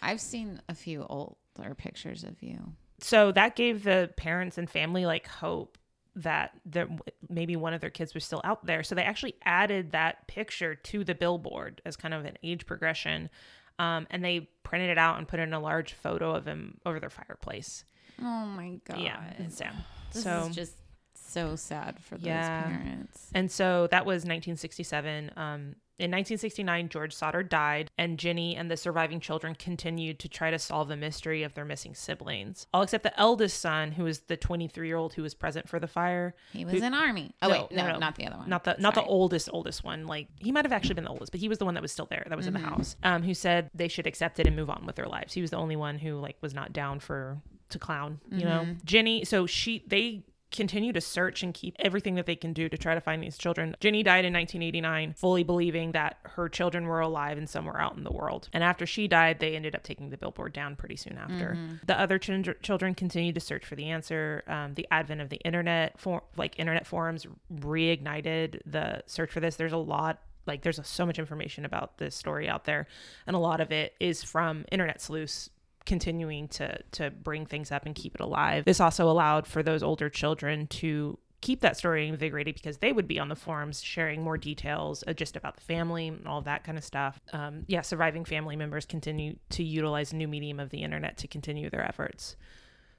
I've seen a few older pictures of you. so that gave the parents and family like hope that there maybe one of their kids was still out there so they actually added that picture to the billboard as kind of an age progression um, and they printed it out and put in a large photo of him over their fireplace Oh my god. yeah it's sad This so is just so sad for those Yeah. parents. And so that was 1967. Um, in 1969, George Sodder died, and Ginny and the surviving children continued to try to solve the mystery of their missing siblings. All except the eldest son, who was the 23 year old who was present for the fire. He was in army. Oh wait, no, no, not the other one. Not the not the oldest oldest one. Like he might have actually been the oldest, but he was the one that was still there. That was in the house. Um, who said they should accept it and move on with their lives. He was the only one who like was not down for to clown. You know, Ginny. So she they continue to search and keep everything that they can do to try to find these children. Ginny died in 1989, fully believing that her children were alive and somewhere out in the world. And after she died, they ended up taking the billboard down pretty soon after. The other children children continued to search for the answer. Um, the advent of the internet, for like internet forums, reignited the search for this. There's a lot like there's so much information about this story out there and a lot of it is from internet sleuths continuing to to bring things up and keep it alive this also allowed for those older children to keep that story invigorated because they would be on the forums sharing more details uh, just about the family and all that kind of stuff um, yeah surviving family members continue to utilize new medium of the internet to continue their efforts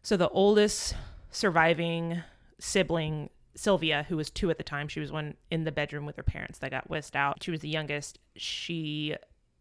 so the oldest surviving sibling, Sylvia, who was two at the time, she was one in the bedroom with her parents that got whisked out. She was the youngest. She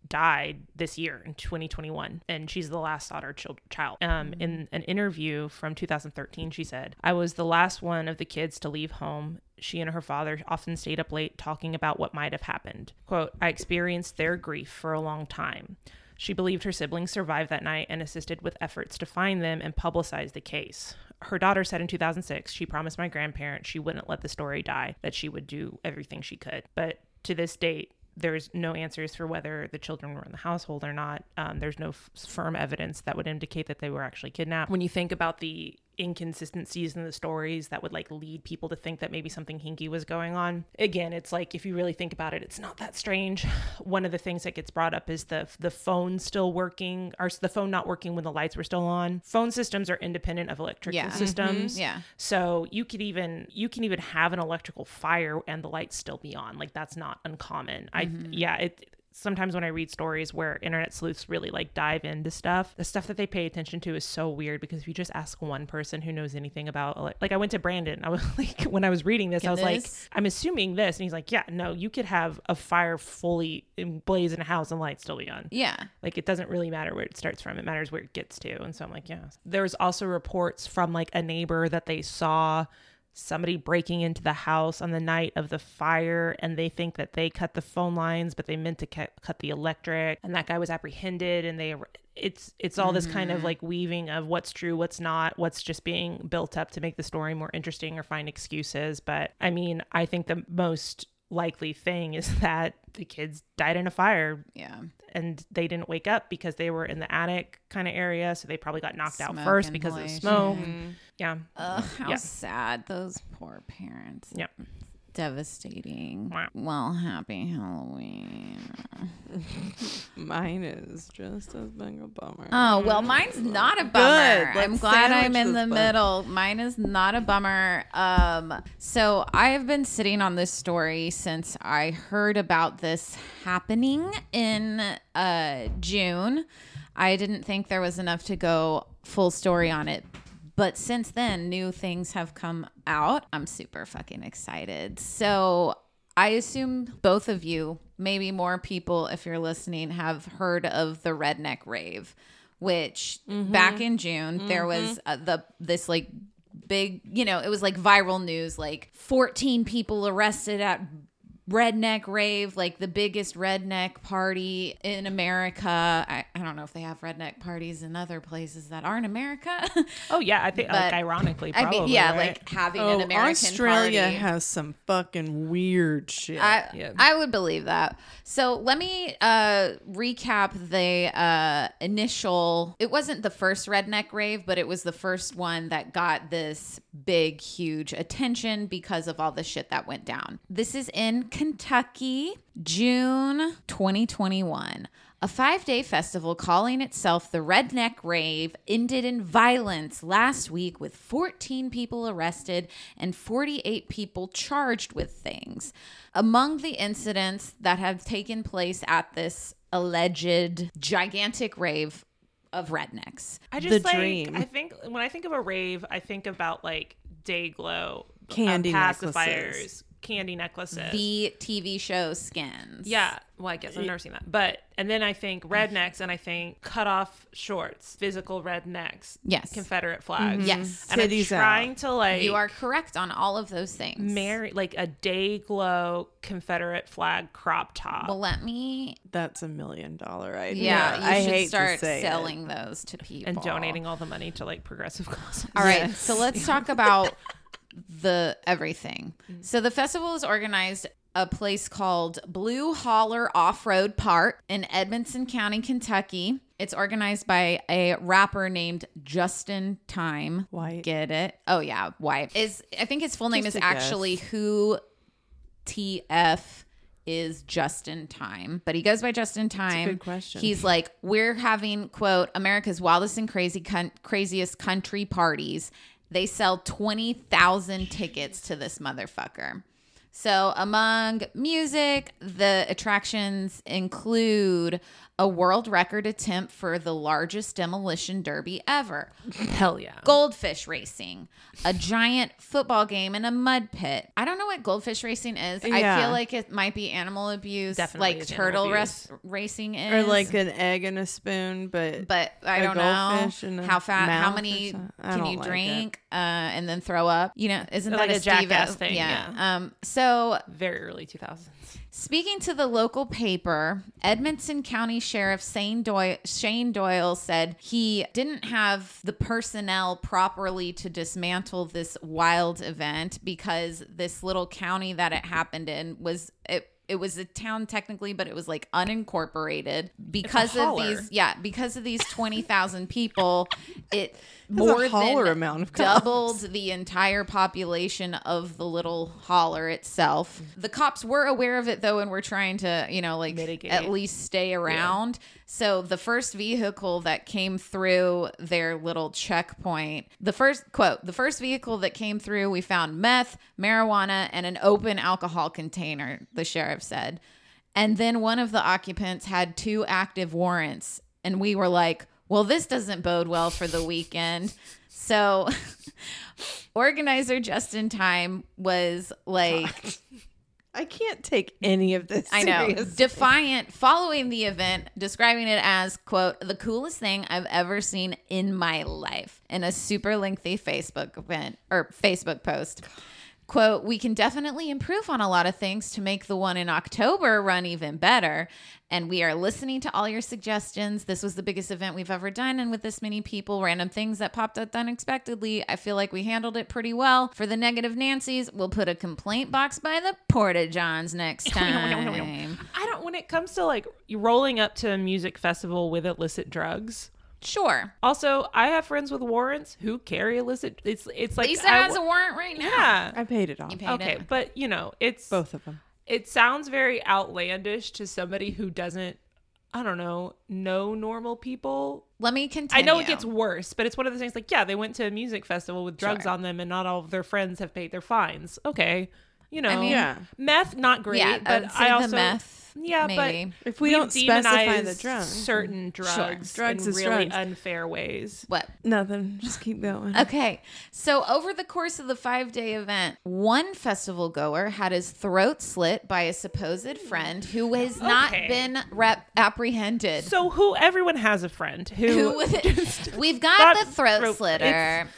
died this year in 2021 and she's the last daughter chil- child. Um in an interview from 2013 she said i was the last one of the kids to leave home. She and her father often stayed up late talking about what might have happened. Quote i experienced their grief for a long time. She believed her siblings survived that night and assisted with efforts to find them and publicize the case. Her daughter said in 2006 she promised my grandparents she wouldn't let the story die, that she would do everything she could. But to this date, there's no answers for whether the children were in the household or not. Um, there's no f- firm evidence that would indicate that they were actually kidnapped. When you think about the inconsistencies in the stories that would like lead people to think that maybe something hinky was going on. Again, it's like if you really think about it, it's not that strange. One of the things that gets brought up is the the phone still working or the phone not working when the lights were still on. Phone systems are independent of electrical Yeah. Mm-hmm. systems. Yeah. So you could even you can even have an electrical fire and the lights still be on. Like that's not uncommon. I mm-hmm. yeah, it sometimes when I read stories where internet sleuths really like dive into stuff, the stuff that they pay attention to is so weird because if you just ask one person who knows anything about like I went to Brandon, I was like when I was reading this, I was like. I'm assuming this and he's like, Yeah, no, you could have a fire fully blaze in a house and lights still be on. Yeah. Like it doesn't really matter where it starts from. It matters where it gets to. And so I'm like, yeah. There's also reports from like a neighbor that they saw somebody breaking into the house on the night of the fire and they think that they cut the phone lines but they meant to cut, cut the electric and that guy was apprehended and they it's it's all this kind of mm-hmm. like weaving of what's true what's not what's just being built up to make the story more interesting or find excuses. But i mean i think the most likely thing is that the kids died in a fire Yeah. and they didn't wake up because they were in the attic kind of area so they probably got knocked out Smoke first because of the inhalation. smoke mm-hmm. yeah Ugh, how Yeah. sad those poor parents. yeah Devastating. Well, happy Halloween. Mine is just as big a bummer. Oh, well, mine's not a bummer. Let's I'm glad I'm in the one. middle. Mine is not a bummer. Um, so I have been sitting on this story since I heard about this happening in uh, June. I didn't think there was enough to go full story on it. But since then, new things have come out. I'm super fucking excited. So I assume both of you, maybe more people, if you're listening, have heard of the redneck rave, which back in June there was uh, the this like big, you know, it was like viral news, like 14 people arrested at redneck rave, like the biggest redneck party in America. I, I don't know if they have redneck parties in other places that aren't America. oh yeah i think like But, ironically I probably mean, yeah, right? like having oh, an American Australia party. has some fucking weird shit. I, Yeah. I would believe that. So let me uh, recap the uh, initial. It wasn't the first redneck rave, but it was the first one that got this big, huge attention because of all the shit that went down. This is in Kentucky, June 2021. A five day festival calling itself the Redneck Rave ended in violence last week with 14 people arrested and 48 people charged with things. Among the incidents that have taken place at this alleged gigantic rave of rednecks. I just The like dream. I think when I think of a rave, I think about like day glow, um, Candy pacifiers, necklaces. Candy necklaces. The TV show Skins. yeah, well, I guess I've never seen that, but and then I think rednecks, and I think cut off shorts, physical rednecks, Yes. Confederate flags, mm-hmm. Yes. and I'm Titties out. trying to like You are correct on all of those things. marry like a day glow Confederate flag crop top. Well, let me. That's a million dollar idea. Yeah, you I should hate start to say it. selling those to people and donating all the money to like progressive causes. All right, Yes. so let's talk about the everything. Mm-hmm. So the festival is organized a place called Blue Holler Off Road Park in Edmonson County, Kentucky. It's organized by a rapper named Justin Time. White. Get it? Oh yeah, White. Is I think his full name Just is a guess. actually Who TF is Justin Time, but he goes by Justin Time. good question. He's like, we're having quote America's wildest and crazy con- craziest country parties. They sell twenty thousand tickets to this motherfucker. So among music, the attractions include a world record attempt for the largest demolition derby ever Hell yeah. goldfish racing, a giant football game in a mud pit. I don't know what goldfish racing is. I feel like it might be animal abuse, Definitely like turtle res- racing is, Or like an egg in a spoon, but but I don't know how fat, how many can you like drink, uh, and then throw up. You know, isn't Like that a a? Jackass thing, Um. So Very early 2000s. Speaking to the local paper, Edmonson County Sheriff Shane Doyle, Shane Doyle said he didn't have the personnel properly to dismantle this wild event because this little county that it happened in was it it was a town technically, but it was like unincorporated because of these yeah because of these twenty thousand people. It more than amount of doubled the entire population of the little holler itself. The cops were aware of it though, and were trying to, you know, like Mitigate. at least stay around. So the first vehicle that came through their little checkpoint, the first quote, the first vehicle that came through, we found meth, marijuana, and an open alcohol container, the sheriff said. And then one of the occupants had two active warrants. And we were like, well, this doesn't bode well for the weekend. So organizer Justin Time was like, I can't take any of this. I know, seriously. defiant following the event, describing it as, quote, the coolest thing I've ever seen in my life in a super lengthy Facebook event or Facebook post. Quote, we can definitely improve on a lot of things to make the one in October run even better. And we are listening to all your suggestions. This was the biggest event we've ever done. And with this many people, random things that popped up unexpectedly, I feel like we handled it pretty well. For the negative Nancy's, we'll put a complaint box by the Porta Johns next time. I don't, when it comes to like rolling up to a music festival with illicit drugs. Sure. Also, I have friends with warrants who carry illicit. It's it's like Lisa I has a warrant right now. yeah. I paid it off. You paid Okay, it. but you know, it's Both of them. it sounds very outlandish to somebody who doesn't I don't know, know normal people. Let me continue. I know it gets worse, but it's one of those things like, yeah, they went to a music festival with drugs Sure. on them and not all of their friends have paid their fines. Okay. You know, mean- Yeah. meth not great, Yeah, I but would say I the also meth, yeah, maybe. but If we we've don't specify the demonized drug. certain mm-hmm. drugs, Drugs in is really drugs. unfair ways. What? Nothing. Just keep going. Okay. So, over the course of the five day event, one festival goer had his throat slit by a supposed friend who has not been rep- apprehended. So who everyone has a friend who, Who would- We've got the throat, throat- slitter.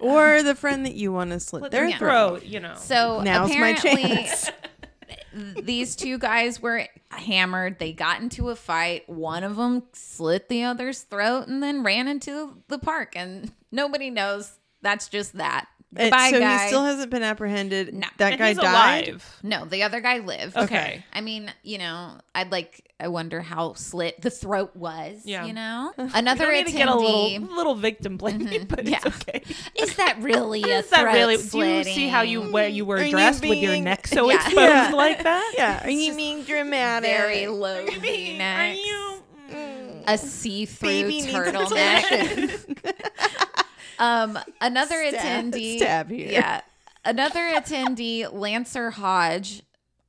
Or the friend that you want to slit slit their their throat. throat, you know. So, Now's my apparently, chance. these two guys were hammered. They got into a fight. One of them slit the other's throat and then ran into the park. And nobody knows. That's just that. Goodbye, so guy. he still hasn't been apprehended. No. That And guy he's died. alive. no, the other guy lived. Okay. I mean, you know, I'd like. I wonder how slit the throat was. Yeah. You know, We another don't need to get a little little victim blaming, mm-hmm. but it's Yeah. okay. Is that really a Is that throat really? Do you see how you where you were Are you dressed with your neck so Yeah. exposed Yeah. like that? Yeah. Are you being dramatic? very low Are V-neck, you? Mm. a see-through Baby needs turtleneck. Um, another Stab- attendee. stab here. Yeah, another attendee, Lancer Hodge.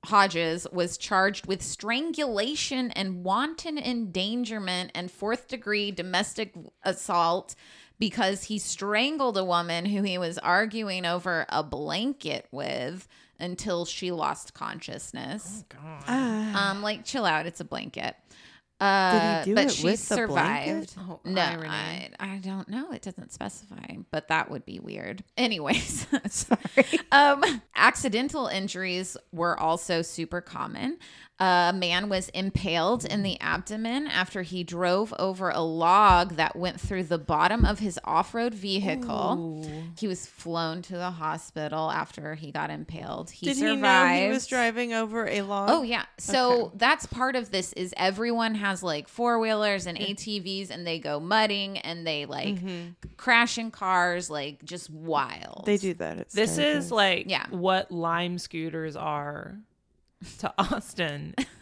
Hodges was charged with strangulation and wanton endangerment and fourth degree domestic assault because he strangled a woman who he was arguing over a blanket with until she lost consciousness. Um, like chill out, it's a blanket. Uh, do but it she with the survived. Oh, no. I, I don't know. It doesn't specify, but that would be weird. Anyways, Sorry. um, accidental injuries were also super common. A man was impaled in the abdomen after he drove over a log that went through the bottom of his off road vehicle. He was flown to the hospital after he got impaled. He Did survived. he know he was driving over a log? Oh yeah. So that's part of this is everyone has like four wheelers and ATVs and they go mudding and they like mm-hmm. crash in cars like just wild. They do that. At This is like Yeah. what Lime scooters are to Austin.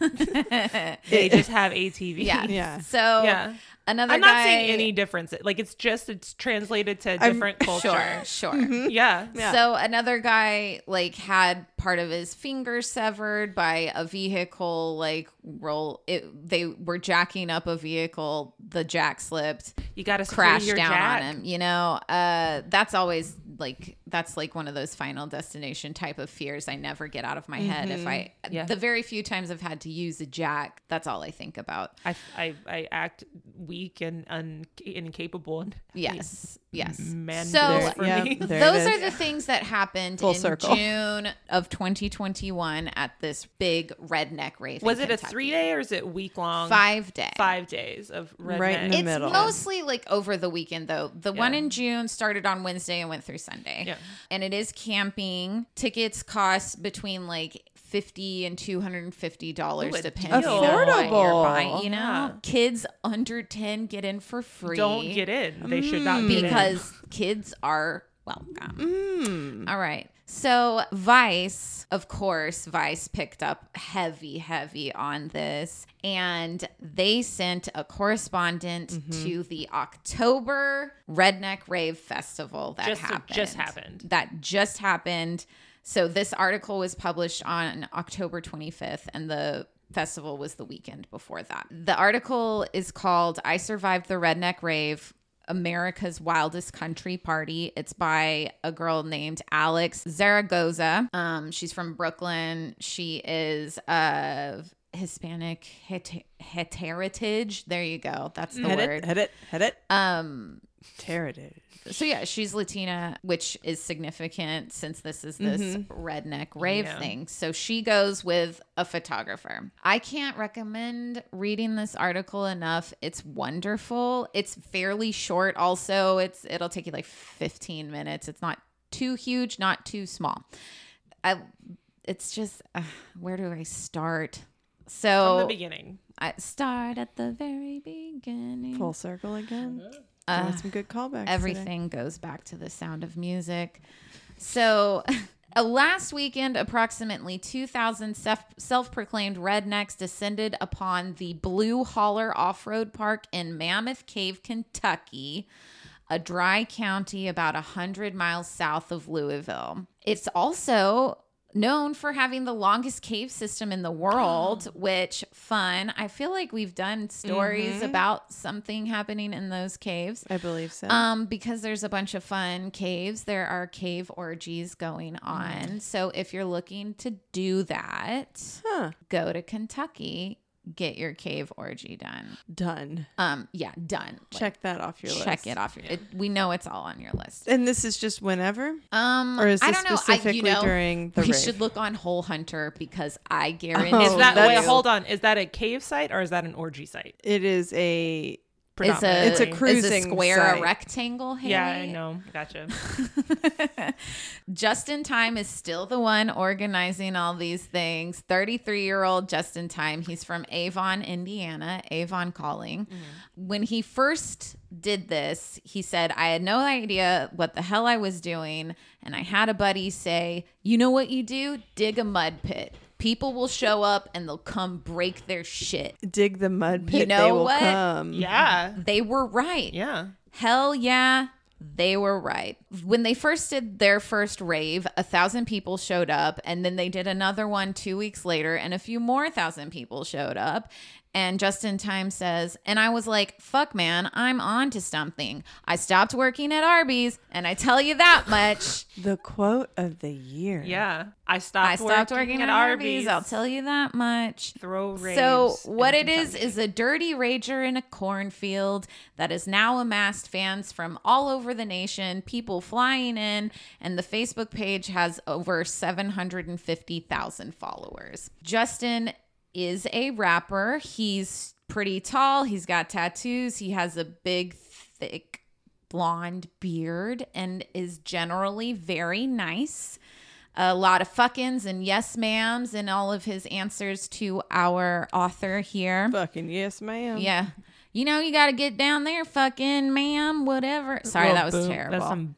They just have ATV. Yeah. So Yeah. another I'm guy not seeing any difference. Like it's just it's translated to I'm- different culture. Sure, sure. Yeah. Yeah. So another guy like had part of his finger severed by a vehicle like roll it they were jacking up a vehicle, the jack slipped, You got to crash down jack. on him, you know. Uh that's always like that's like one of those final destination type of fears I never get out of my head if I mm-hmm. Yeah. the very few times I've had to use a jack, that's all I think about. I, I, I act weak and un, incapable. And Yes. Yes. Man, so for yeah, me. those are the things that happened Full in circle. June of 2021 at this big redneck rave. in Was it a three day or is it week long? Five day. Five days of redneck. Right in the It's middle. mostly like over the weekend though. The one in June started on Wednesday and went through Sunday. Yeah. And it is camping. Tickets cost between like fifty and two hundred and fifty dollars, Ooh, depending deal. on what you're Affordable. buying. You know, Yeah. kids under ten get in for free. Don't get in. They should not get in. because kids are welcome. Mm. All right. So, Vice, of course, Vice picked up heavy, heavy on this. And they sent a correspondent Mm-hmm. to the October Redneck Rave Festival that Just- happened. just happened. That just happened. So, this article was published on October 25th, and the festival was the weekend before that. The article is called I Survived the Redneck Rave. America's Wildest Country Party. It's by a girl named Alex Zaragoza. Um, she's from Brooklyn. She is of Hispanic heritage. There you go. That's the word. it, head it, head it. Um, Territed. so yeah, she's Latina, which is significant since this is this redneck rave Yeah. thing. So she goes with a photographer. I can't recommend reading this article enough. It's wonderful. It's fairly short also. It's it'll take you like 15 minutes. It's not too huge, not too small. I it's just uh, where do I start? From So the beginning. I start at the very beginning. Full circle again. Uh, some good callbacks. today. everything goes back to the sound of music. So, uh, last weekend, approximately 2,000 self proclaimed rednecks descended upon the Blue Holler Off Road Park in Mammoth Cave, Kentucky, a dry county about 100 miles south of Louisville. It's also known for having the longest cave system in the world, which fun. I feel like we've done stories about something happening in those caves. I believe so. Um, because there's a bunch of fun caves. There are cave orgies going on. So if you're looking to do that, huh. go to Kentucky, get your cave orgy done. Done. Um, yeah, done. Like, Check that off your list. check it off your. It, we know it's all on your list. And this is just whenever, Um, or is I this don't know. I, specifically you know, during the we rave? should look on Hole Hunter because I guarantee Oh, Is that wait? Hold on. Is that a cave site or is that an orgy site? It is a. It's a It's a is cruising a square site. a rectangle. Haley? Yeah, I know. Gotcha. Justin Time is still the one organizing all these things. 33 year old Justin Time. He's from Avon, Indiana, Avon Calling. Mm-hmm. When he first did this, he said, I had no idea what the hell I was doing. And I had a buddy say, You know what you do? Dig a mud pit. People will show up and they'll come break their shit. dig the mud pit. You know they will what? come. Yeah. They were right. Yeah. Hell yeah, they were right. When they first did their first rave, a thousand people showed up, and then they did another one two weeks later, and a few more thousand people showed up. And Justin Time says, and I was like, fuck, man, I'm on to something. I stopped working at Arby's, and I tell you that much. The quote of the year. Yeah. I stopped, I stopped working, at Arby's. I'll tell you that much. Throw raves So what it is is a dirty rager in a cornfield that has now amassed fans from all over the nation, people flying in, and the Facebook page has over 750,000 followers. Justin is a rapper. He's pretty tall, he's got tattoos, he has a big thick blonde beard and is generally very nice a lot of fuckins and yes ma'ams in all of his answers to our author here. Fucking yes, ma'am. Yeah. You know, you got to get down there, fucking ma'am, whatever. Sorry, Well, that was boom- terrible. That's some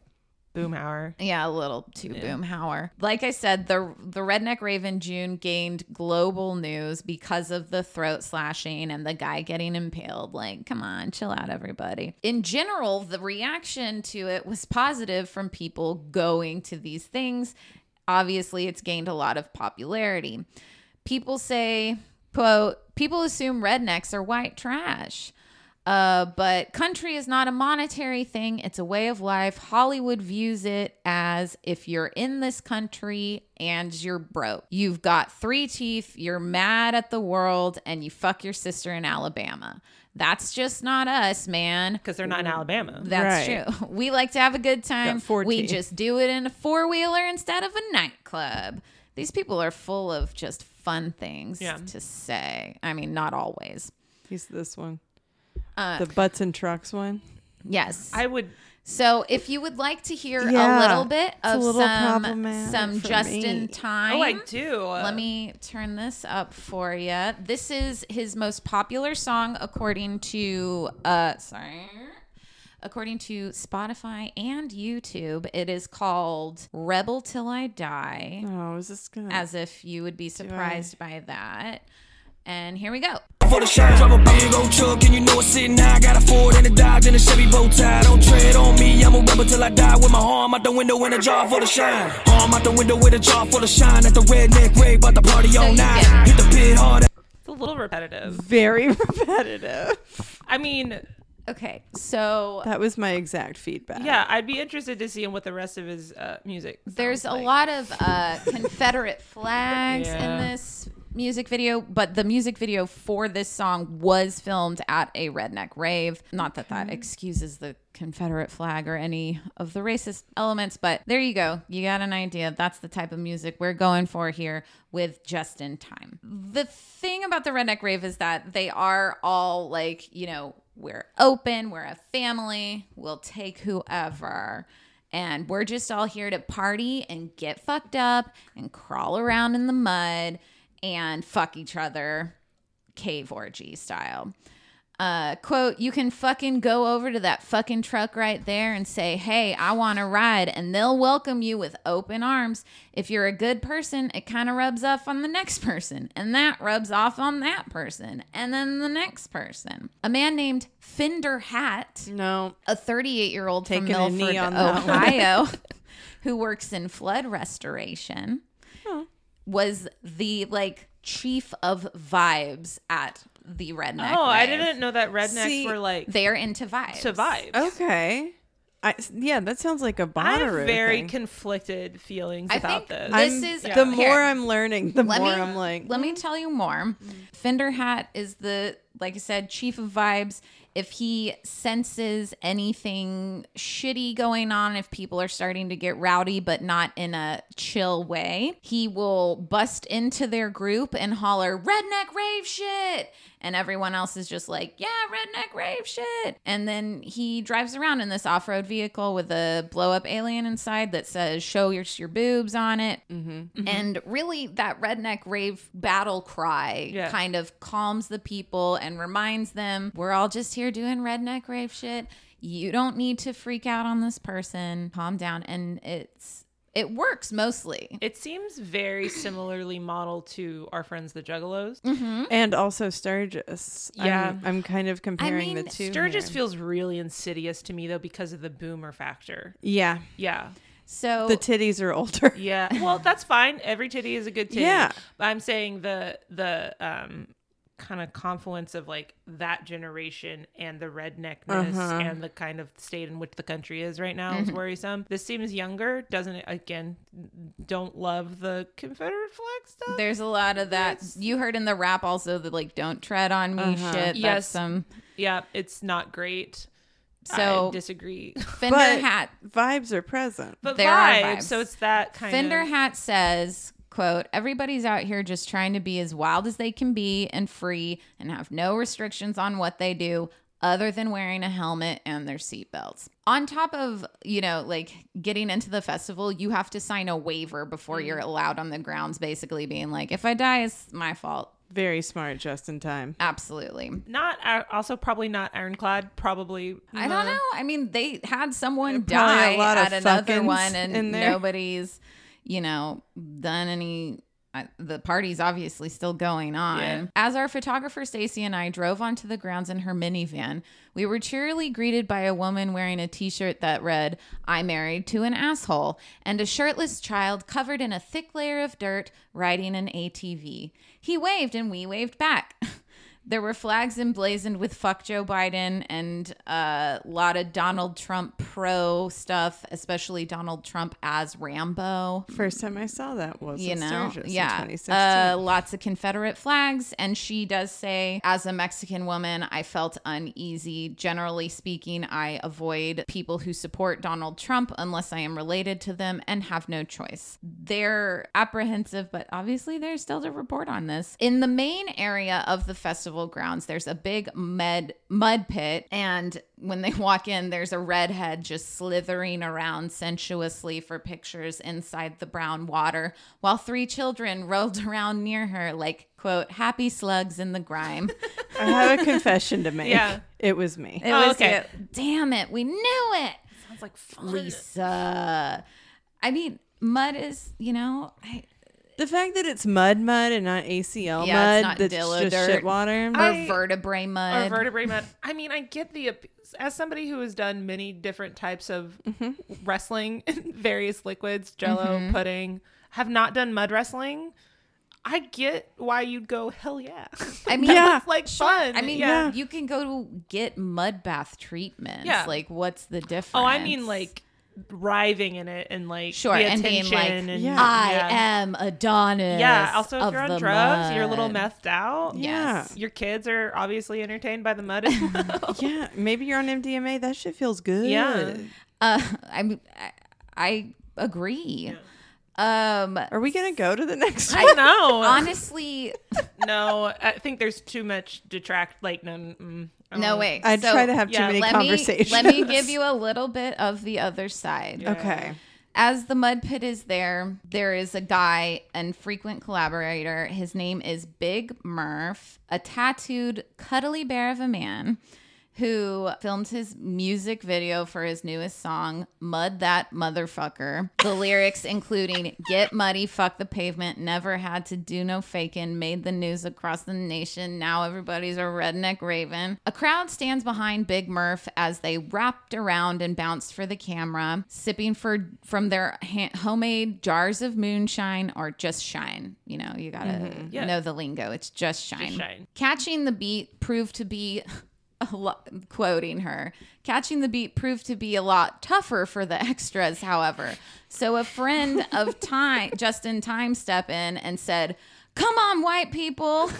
boomhauer. yeah, a little too boomhauer. Like I said, the the Redneck Raven June gained global news because of the throat slashing and the guy getting impaled. Like, come on, chill out, everybody. In general, the reaction to it was positive from people going to these things. Obviously, it's gained a lot of popularity. People say, quote, people assume rednecks are white trash. Uh, but country is not a monetary thing, it's a way of life. Hollywood views it as if you're in this country and you're broke. You've got three teeth, you're mad at the world, and you fuck your sister in Alabama. That's just not us, man. Because they're not in Alabama. That's Right. true. We like to have a good time. Got four We just do it in a four wheeler instead of a nightclub. These people are full of just fun things Yeah. to say. I mean, not always. He's this one. Uh, the butts and trucks one. Yes. I would. So, if you would like to hear Yeah, a little bit it's a of little some problematic some for Justin me. Time, Oh, I do. let me turn this up for you. This is his most popular song, according to uh, sorry, according to Spotify and YouTube. It is called "Rebel Till I Die," Oh, is this gonna? as if you would be surprised by that. And here we go. For the shine, drive a big old truck, and you know it's sitting high. Got a Ford and a Dodge and a Chevy bow tie. Don't tread on me, I'm a rebel till I die. With my arm out the window in a jar for the shine. Arm out the window with a jar for the shine. At the redneck rave, about the party all you night. Hit the pit hard. It's a little repetitive. very repetitive. I mean, Okay, so That was my exact feedback. yeah, I'd be interested to see what the rest of his uh, music. There's a like. lot of uh, Confederate flags Yeah. in this music video, but the music video for this song was filmed at a redneck rave. Not that that hmm. excuses the Confederate flag or any of the racist elements, but there you go. You got an idea. That's the type of music we're going for here with Justin Time. The thing about the redneck rave is that they are all like, you know, we're open, we're a family, we'll take whoever and we're just all here to party and get fucked up and crawl around in the mud and fuck each other cave orgy style uh quote you can fucking go over to that fucking truck right there and say hey i want to ride and they'll welcome you with open arms if you're a good person it kind of rubs off on the next person and that rubs off on that person and then the next person a man named Fender Hat No. a 38 year old from Milford, knee on that one. Ohio, who works in flood restoration, was the like chief of vibes at the redneck. Oh, I rave. didn't know that rednecks See, were like They're into vibes. to vibes. Okay. I yeah, that sounds like a I have very thing. conflicted feelings I about think this. this I'm- is the uh, more here. I'm learning, the let more me, I'm like, let me hmm. tell you more. Mm. Fender Hat is the, like I said, chief of vibes. If he senses anything shitty going on, if people are starting to get rowdy, but not in a chill way, he will bust into their group and holler, redneck rave shit. And everyone else is just like, yeah, redneck rave shit. And then he drives around in this off road vehicle with a blow up alien inside that says, show your, your boobs on it. Mm-hmm. Mm-hmm. And really, that redneck rave battle cry Yeah. kind of calms the people and reminds them we're all just here doing redneck rave shit. You don't need to freak out on this person. Calm down. And it's, it works mostly. it seems very similarly modeled to our friends the Juggalos. Mm-hmm. and also Sturgis. Yeah. I'm, I'm kind of comparing mean, the two. Sturgis here. feels really insidious to me though because of the boomer factor. yeah, Yeah. So the titties are older. Yeah. Well, that's fine. Every titty is a good titty. Yeah. But I'm saying the the um kind of confluence of like that generation and the redneckness uh-huh. and the kind of state in which the country is right now is mm-hmm. worrisome. This seems younger, doesn't it? Again, don't love the Confederate flag stuff. There's a lot of that. It's- You heard in the rap also the like "Don't tread on me" uh-huh. shit. Yes. That's some. yeah, it's not great. So I disagree. Fender But Hat vibes are present. But There are vibes, vibes. so it's that kind Fender of Hat says, quote, everybody's out here just trying to be as wild as they can be and free and have no restrictions on what they do other than wearing a helmet and their seatbelts. On top of, you know, like getting into the festival, you have to sign a waiver before you're allowed on the grounds, basically being like, if I die, it's my fault. Very smart, just in time. Absolutely. not uh, also probably not ironclad. Probably I don't know. I mean, they had someone Probably a die lot of at another one, and in there. nobody's, you know, done any. I, the party's obviously still going on. Yeah. As our photographer Stacy and I drove onto the grounds in her minivan, we were cheerily greeted by a woman wearing a t-shirt that read "I married to an asshole" and a shirtless child covered in a thick layer of dirt riding an ATV. He waved and we waved back. There were flags emblazoned with "fuck Joe Biden" and a lot of Donald Trump pro stuff, especially Donald Trump as Rambo. First time I saw that was You in know, yeah, 2016. uh, lots of Confederate flags, and she does say, as a Mexican woman, I felt uneasy. Generally speaking, I avoid people who support Donald Trump unless I am related to them and have no choice. They're apprehensive, but obviously there's still to report on this. In the main area of the festival grounds, there's a big mud mud pit, and when they walk in, there's a redhead just slithering around sensuously for pictures inside the brown water, while three children rolled around near her like quote happy slugs in the grime. I have a confession to make. Yeah. It was me. It Oh, was okay. it. Damn it, we knew it. sounds like fun. Lisa. I mean, mud is, you know, I, The fact that it's mud mud and not ACL Yeah, mud it's not that's Dilla just dirt. shit water. or I- vertebrae or mud. vertebrae mud. I mean, I get the as somebody who has done many different types of mm-hmm. wrestling in various liquids, jello, mm-hmm. pudding, have not done mud wrestling. I get why you'd go hell yeah. I mean, Yeah. it's like fun. I mean, yeah. you can go to get mud bath treatments. Yeah. Like, what's the difference? Oh, I mean like writhing in it and like Sure, the and being attention like, and Yeah. I yeah. am Adonis. Yeah. Also, if you're on the drugs, you're a little mud. methed out. Yeah. Your kids are obviously entertained by the mud. well. yeah, maybe you're on MDMA. That shit feels good. Yeah. Uh, I mean, I, I agree. Um, Are we gonna go to the next I one? know. honestly, no, I think there's too much detract. Like, no, mm, I no way. I'd So, try to have yeah, too many let conversations. Me, let me give you a little bit of the other side. Okay. As the mud pit is there, there is a guy and frequent collaborator. His name is Big Murph, a tattooed, cuddly bear of a man who filmed his music video for his newest song, Mud That Motherfucker. The lyrics including Get muddy, fuck the pavement, never had to do no faking, made the news across the nation. Now everybody's a redneck raven. A crowd stands behind Big Murph as they wrapped around and bounced for the camera, sipping for from their ha- homemade jars of moonshine or just shine. You know, you gotta mm-hmm. Yeah. know the lingo. It's just shine. shine. Catching the beat proved to be lot, quoting her. Catching the beat proved to be a lot tougher for the extras, however. So a friend of time, just in time, step in and said, "Come on, white people."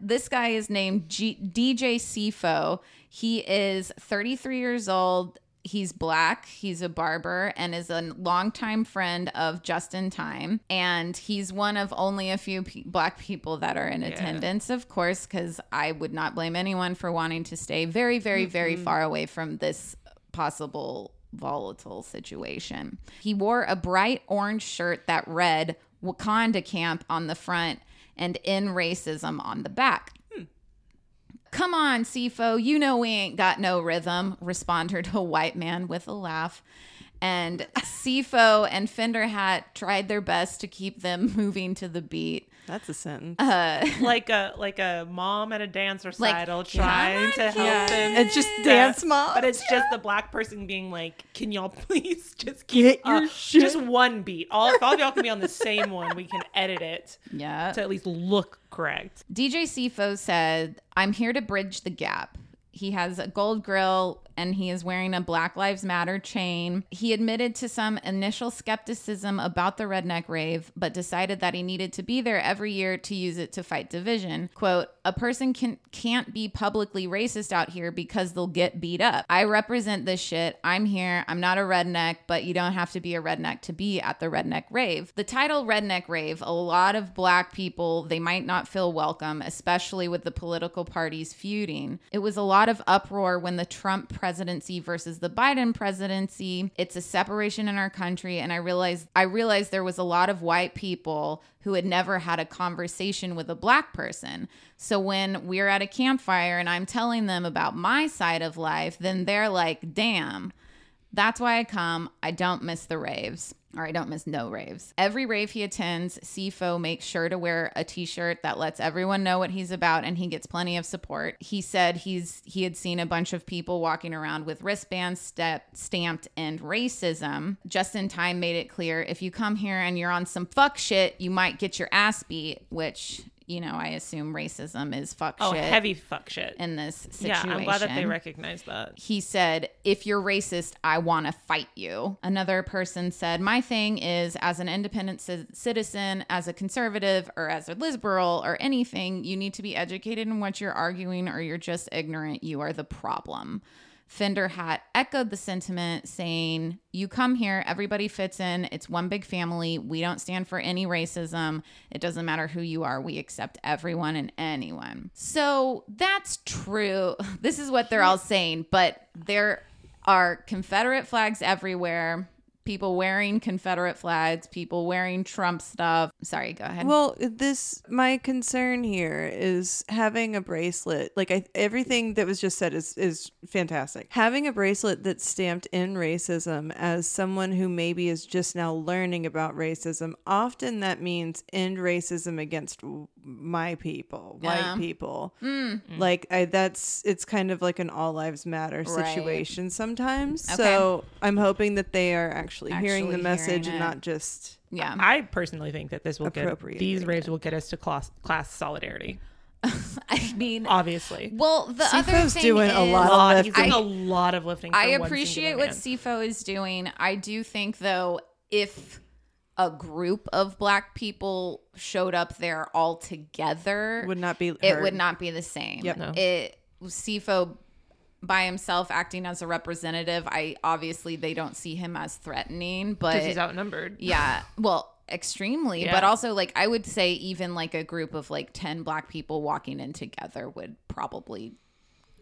this guy is named G- DJ Sifo. He is 33 years old. He's black. He's a barber and is a longtime friend of Justin Time. And he's one of only a few pe- black people that are in attendance, of course, because I would not blame anyone for wanting to stay very, very, very mm-hmm. far away from this possible volatile situation. He wore a bright orange shirt that read Wakanda Camp on the front and in racism on the back. Come on, Sifo, you know we ain't got no rhythm, responded a white man with a laugh. And CFO and Fender Hat tried their best to keep them moving to the beat. That's a sentence. Uh, like a like a mom at a dance recital Like, trying to help Yeah. them. It's just dance mom. But it's just the black person being like, "Can y'all please just keep Get your uh, shit." just one beat? All if all y'all can be on the same one, we can edit it yeah. to at least look correct." DJ CFO said, I'm here to bridge the gap. He has a gold grill and he is wearing a Black Lives Matter chain. He admitted to some initial skepticism about the redneck rave, but decided that he needed to be there every year to use it to fight division. Quote, a person can, can't be publicly racist out here because they'll get beat up. I represent this shit. I'm here. I'm not a redneck, but you don't have to be a redneck to be at the redneck rave. The title redneck rave, a lot of black people, they might not feel welcome, especially with the political parties feuding. It was a lot of uproar when the Trump presidency versus the Biden presidency. It's a separation in our country and I realized I realized there was a lot of white people who had never had a conversation with a black person. So when we're at a campfire and I'm telling them about my side of life, then they're like, "Damn, that's why I come. I don't miss the raves. Or I don't miss no raves. Every rave he attends, CFO makes sure to wear a t-shirt that lets everyone know what he's about and he gets plenty of support. He said he's he had seen a bunch of people walking around with wristbands step, stamped and racism. Justin Time made it clear if you come here and you're on some fuck shit, you might get your ass beat, which, you know, I assume racism is fuck shit. Oh, shit heavy fuck shit. in this situation. yeah, I'm glad that they recognize that. he said, If you're racist, I want to fight you. Another person said, My thing is, as an independent ci- citizen, as a conservative, or as a liberal, or anything, you need to be educated in what you're arguing, or you're just ignorant. You are the problem. Fender Hat echoed the sentiment, saying, You come here, everybody fits in. It's one big family. We don't stand for any racism. It doesn't matter who you are. We accept everyone and anyone. So that's true. This is what they're all saying, but there are Confederate flags everywhere. People wearing Confederate flags, people wearing Trump stuff. Sorry, go ahead. Well, this my concern here is having a bracelet. Like I, everything that was just said is is fantastic. Having a bracelet that's stamped in racism as someone who maybe is just now learning about racism, often that means end racism against my people, Yeah. white people. Mm. Mm. Like I, that's it's kind of like an all lives matter Right. situation sometimes. Okay. So I'm hoping that they are actually, hearing the Actually message hearing and not just yeah. I personally think that this will get these it. raves will get us to class class solidarity. I mean, Obviously, well, the other CFO's thing doing is, a lot of lifting. he's doing I- a lot of lifting. I appreciate what man. CFO is doing. I do think though, if a group of black people showed up there all together, would not be it heard. would not be the same. Yep. No. It CFO by himself acting as a representative. I obviously they don't see him as threatening, but he's outnumbered. yeah, well, extremely, but also like I would say even like a group of like 10 black people walking in together would probably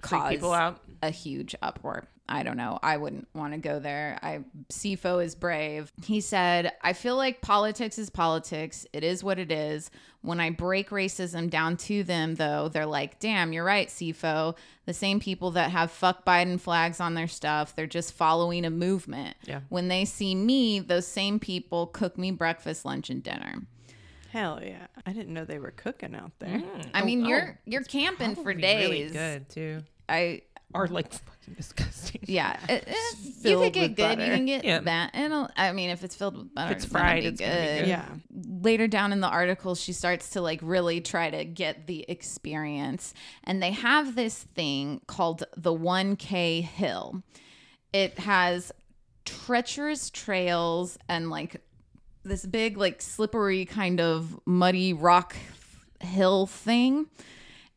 Freak cause a huge uproar. I don't know. I wouldn't want to go there. I CFO is brave. He said, "I feel like politics is politics. It is what it is. When I break racism down to them though, they're like, "Damn, you're right, CFO. The same people that have fuck Biden flags on their stuff, they're just following a movement. Yeah. When they see me, those same people cook me breakfast, lunch and dinner. Hell yeah! I didn't know they were cooking out there. Mm. I mean, oh, oh. you're you're camping for days. Really good too. I Or like fucking disgusting. Yeah, it, it, you Filled could get with good. You butter. can get Yeah. that. It'll, I mean, if it's filled with butter, it's it's gonna fried, be it's gonna be good. Yeah, Later down in the article, she starts to like really try to get the experience, and they have this thing called the 1K Hill. It has treacherous trails and like this big, like slippery kind of muddy rock hill thing,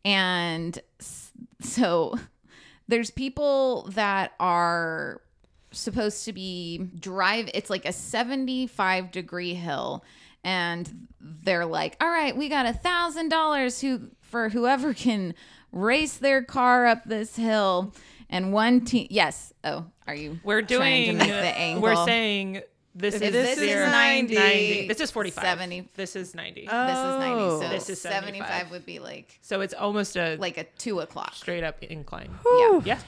and so there's people that are supposed to be drive it's like a 75 degree hill and they're like all right we got a thousand dollars who for whoever can race their car up this hill and one team yes oh are you We're doing. the angle We're saying this If is this is zero- 90, 90. This is 45. 70. This is 90. Oh. this is 90 so. This is 75. 75. would be like so it's almost a like a two o'clock straight up incline. yeah Yeah.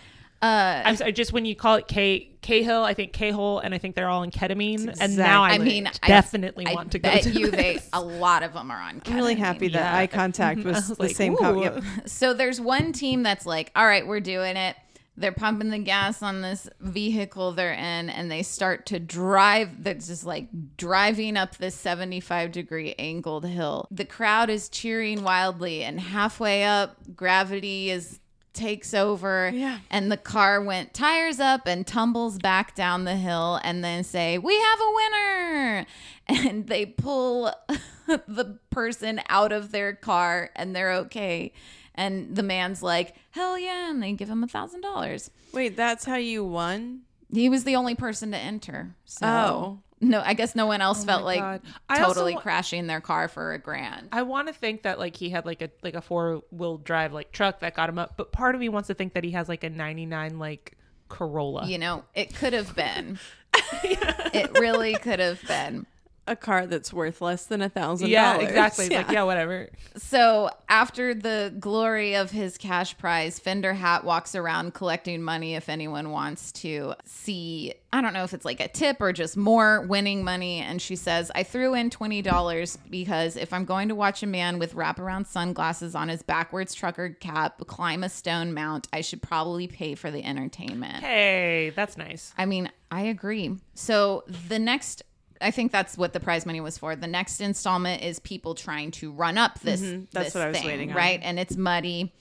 Uh, I'm sorry, just when you call it K Cahill, I think K-hole, and I think they're all on ketamine. And now I, I mean, I- definitely I want to go bet to you they a lot of them are on. I'm really happy that Yeah. eye contact was, was the like, same. Co- ooh. yep. So there's one team that's like, all right, we're doing it. They're pumping the gas on this vehicle they're in, and they start to drive. That's just like driving up this 75 degree angled hill. The crowd is cheering wildly, and halfway up, gravity is takes over Yeah. and the car went tires up and tumbles back down the hill and then say we have a winner and they pull the person out of their car and they're okay and the man's like hell yeah and they give him a thousand dollars Wait, that's how you won? he was the only person to enter so Oh. no i guess no one else oh felt like God. I totally wa- crashing their car for a grand I want to think that like he had like a like a four wheel drive like truck that got him up, but part of me wants to think that he has like a '99 like Corolla. you know it could have been it really could have been A car that's worth less than a thousand yeah, exactly. It's Like yeah, whatever. So after the glory of his cash prize, Fender Hat walks around collecting money if anyone wants to see. I don't know if it's like a tip or just more winning money. And she says, I threw in $20 because if I'm going to watch a man with wraparound sunglasses on his backwards trucker cap climb a stone mount, I should probably pay for the entertainment. Hey, that's nice. I mean, I agree. So the next, I think that's what the prize money was for. The next installment is people trying to run up this. Mm-hmm. That's this what I was thing, waiting on. Right, and it's muddy.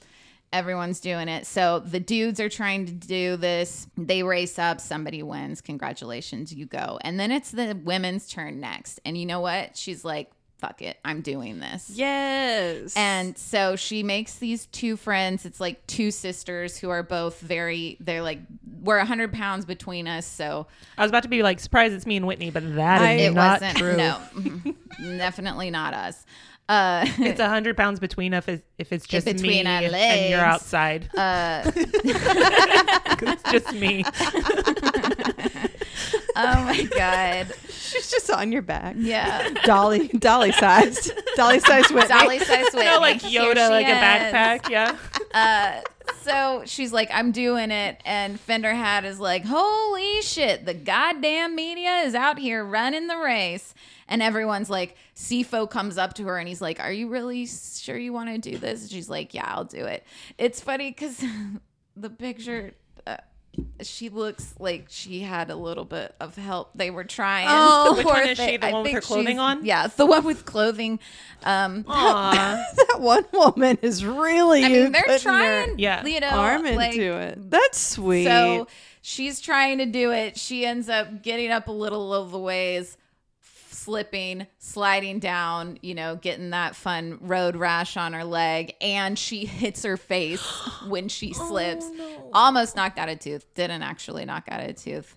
Everyone's doing it. So the dudes are trying to do this. They race up. Somebody wins. Congratulations, you go. And then it's the women's turn next. And you know what? She's like, "Fuck it, I'm doing this." Yes. And so she makes these two friends. It's like two sisters who are both very, they're like, we're 100 pounds between us. So I was about to be like surprised it's me and Whitney, but that is it not wasn't, true. no, mhm. definitely not us. Uh, It's a hundred pounds between us if, if it's just between me and you're outside. uh, it's just me. oh my God. she's just on your back. Yeah. Dolly, dolly sized, dolly sized Whitney. Dolly says Whitney. You know, like Yoda, she like a backpack. Yeah. Uh, so she's like, I'm doing it. And Fender Hat is like, holy shit, the goddamn media is out here running the race. And everyone's like, Sifo comes up to her and he's like, Are you really sure you want to do this? And she's like, Yeah, I'll do it. It's funny because the picture. She looks like she had a little bit of help. They were trying. Oh, Which one is she? The I one with her clothing on? Yeah, the one with clothing. Um, that one woman is really. I mean, they're trying, Yeah. you know, arm into like, it. That's sweet. So she's trying to do it. She ends up getting up a little of the ways, slipping, sliding down, you know, getting that fun road rash on her leg, and she hits her face when she slips. Almost knocked out a tooth. Didn't actually knock out a tooth.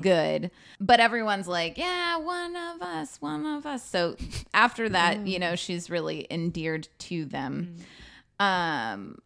Good. But everyone's like, yeah, one of us, one of us. So after that, you know, she's really endeared to them. Um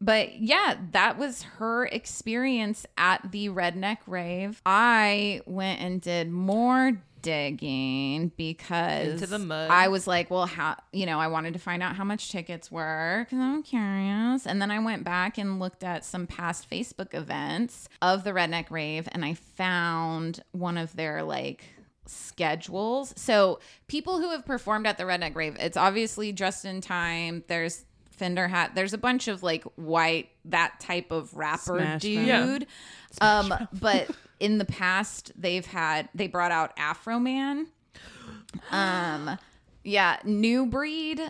but yeah, that was her experience at the Redneck Rave. I went and did more digging because Into the mud. I was like, well, how, you know, I wanted to find out how much tickets were because I'm curious. And then I went back and looked at some past Facebook events of the Redneck Rave and I found one of their like schedules. So people who have performed at the Redneck Rave, it's obviously Justin Time. There's Fender Hat. There's a bunch of like white that type of rapper Smash dude. Yeah. Um, but in the past they've had they brought out Afroman. Um, yeah, New Breed,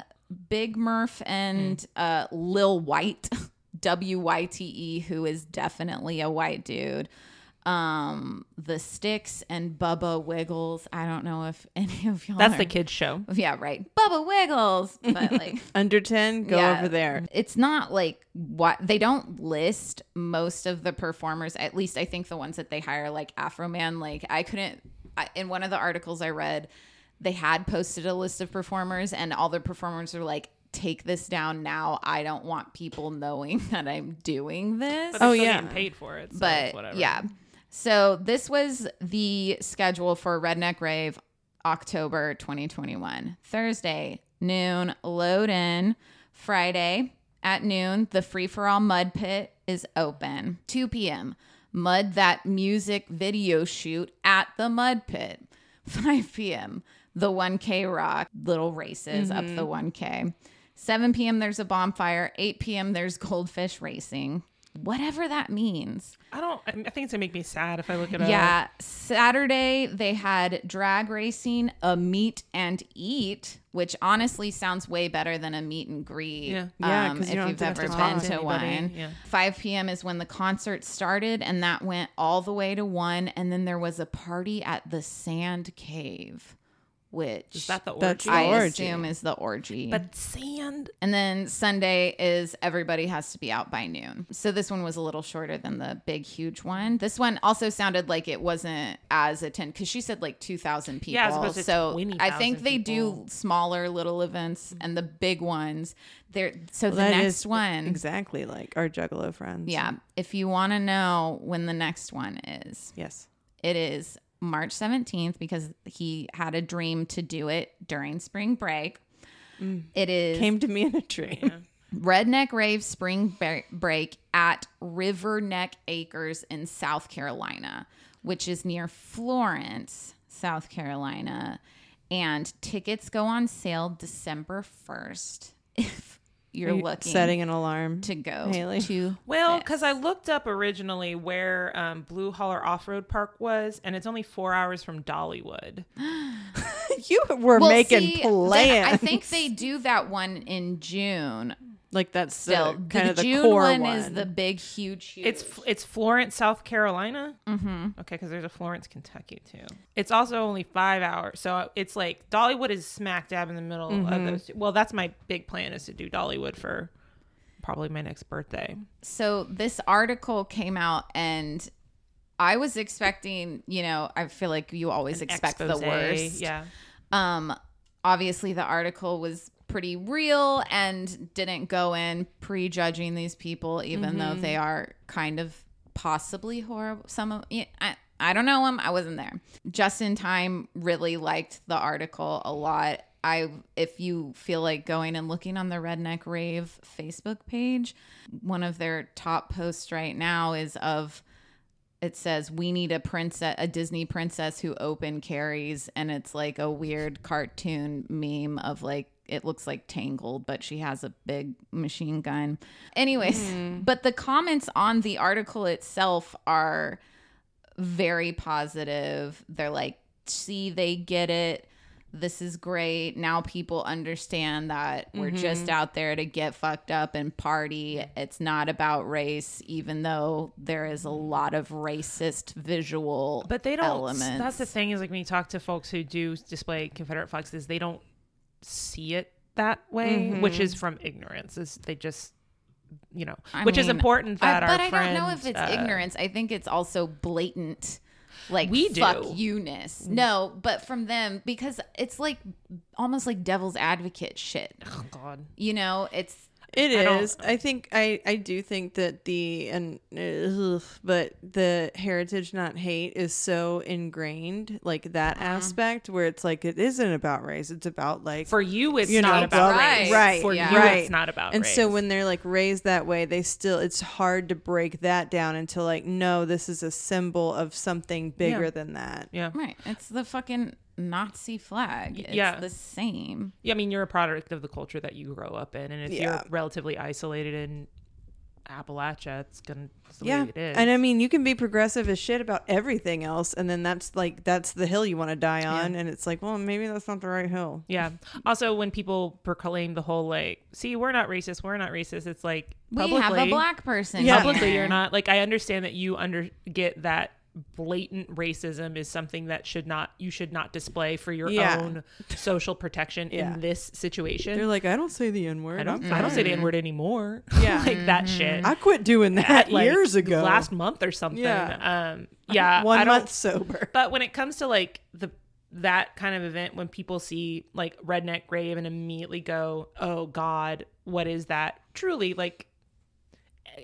Big Murph, and uh, Lil Wyte, W Y T E, who is definitely a white dude. Um, the Sticks and Bubba Wiggles. I don't know if any of y'all. That's are- the kids show. Yeah, right. Bubba Wiggles, but like. Under 10, go Yeah. over there. It's not like what they don't list most of the performers. At least I think the ones that they hire, like Afroman. Like I couldn't. I, in one of the articles I read, they had posted a list of performers, and all the performers are like, "Take this down now. I don't want people knowing that I'm doing this." But Oh, yeah. paid for it. So but whatever. yeah. So this was the schedule for Redneck Rave October 2021. Thursday, noon, load in. Friday at noon, the free for all mud pit is open. 2 p.m. Mud That Music video shoot at the Mud Pit. 5 p.m. The 1K Rock little races up mm-hmm. the 1K. 7 p.m. There's a bonfire. 8 p.m. There's goldfish racing. Whatever that means. I don't. I think it's gonna make me sad if I look it up. Yeah. Saturday, they had drag racing, a meet and eat, which honestly sounds way better than a meet and greet. Yeah. Yeah, um, if you have to ever been to to one. Yeah. 5 p.m. is when the concert started, and that went all the way to one. And then there was a party at the Sand Cave, which Is that the orgy? That's the I orgy. assume is the orgy. but sand. And then Sunday is everybody has to be out by noon. So this one was a little shorter than the big, huge one. This one also sounded like it wasn't as attend because she said like 2,000 people. Yeah, as opposed to so 20,000 I think they do smaller little events and the big ones. There. So the next one. exactly like our Juggalo friends. Yeah. If you want to know when the next one is, Yes. it is March 17th because he had a dream to do it during spring break. Mm. It is Came to me in a dream. Redneck Rave Spring Break at River Neck Acres in South Carolina, which is near Florence, South Carolina. And tickets go on sale December 1st if you're you looking setting an alarm to go Haley? to. Well, because I looked up originally where um, Blue Holler Off Road Park was, and it's only four hours from Dollywood. you were Well, making see, then plans. I think they do that one in June. Like that's Still, the, kind the of the June core one, one. is the big, huge, huge. It's it's Florence, South Carolina. Mm-hmm. Okay, because there's a Florence, Kentucky too. It's also only five hours, so it's like Dollywood is smack dab in the middle of those. Two. Well, that's my big plan is to do Dollywood for probably my next birthday. so this article came out and I was expecting, you know, I feel like you always expect Expose, the worst. Yeah. Um obviously the article was pretty real and didn't go in prejudging these people even though mm-hmm. they are kind of possibly horrible some of I I don't know them. I wasn't there. Justin Time really liked the article a lot. I if you feel like going and looking on the Redneck Rave Facebook page, one of their top posts right now is of it says we need a princess a disney princess who open carries and it's like a weird cartoon meme of like it looks like tangled but she has a big machine gun. Anyways hmm. but the comments on the article itself are very positive. They're like see they get it. This is great. Now people understand that we're mm-hmm. just out there to get fucked up and party. It's not about race even though there is a lot of racist visual But they don't. elements. That's the thing is like when you talk to folks who do display Confederate flags, is they don't see it that way, which is from ignorance. Is they just, you know, I which is mean, important I- that our but I don't know if it's uh, ignorance. I think it's also blatant, like We fuck do. you-ness. No, but from them because it's like almost like devil's advocate shit. Oh God. You know, it's It I is. I think I I do think that the and ugh, but the heritage not hate is so ingrained like that Uh-huh. aspect where it's like it isn't about race. It's about like For you, it's You know, not about right, race. right, For yeah. you, right. it's not about race. and race. so when they're like raised that way, they still it's hard to break that down into like no, this is a symbol of something bigger Yeah. than that. yeah, right. It's the fucking Nazi flag. It's yeah. the same. yeah, I mean, you're a product of the culture that you grow up in, and if Yeah. you're relatively isolated in Appalachia, it's gonna it's the Yeah, way it is. and I mean, you can be progressive as shit about everything else, and then that's like that's the hill you want to die on, and it's like, well, maybe that's not the right hill. Yeah. Also, when people proclaim the whole like, "See, we're not racist. We're not racist," it's like We publicly, have a black person. Yeah. publicly, you're not. Like, I understand that you under get that blatant racism is something that should not you should not display for your Yeah. own social protection Yeah. in this situation. They're like, I don't say the n word. I don't. I don't say the n word anymore. Yeah. like that shit. I quit doing that At, like, years ago. last month or something. Yeah. Um. Yeah. one I month sober. but when it comes to like the that kind of event, when people see like Redneck Rave and immediately go, "Oh God, what is that?" Truly, like,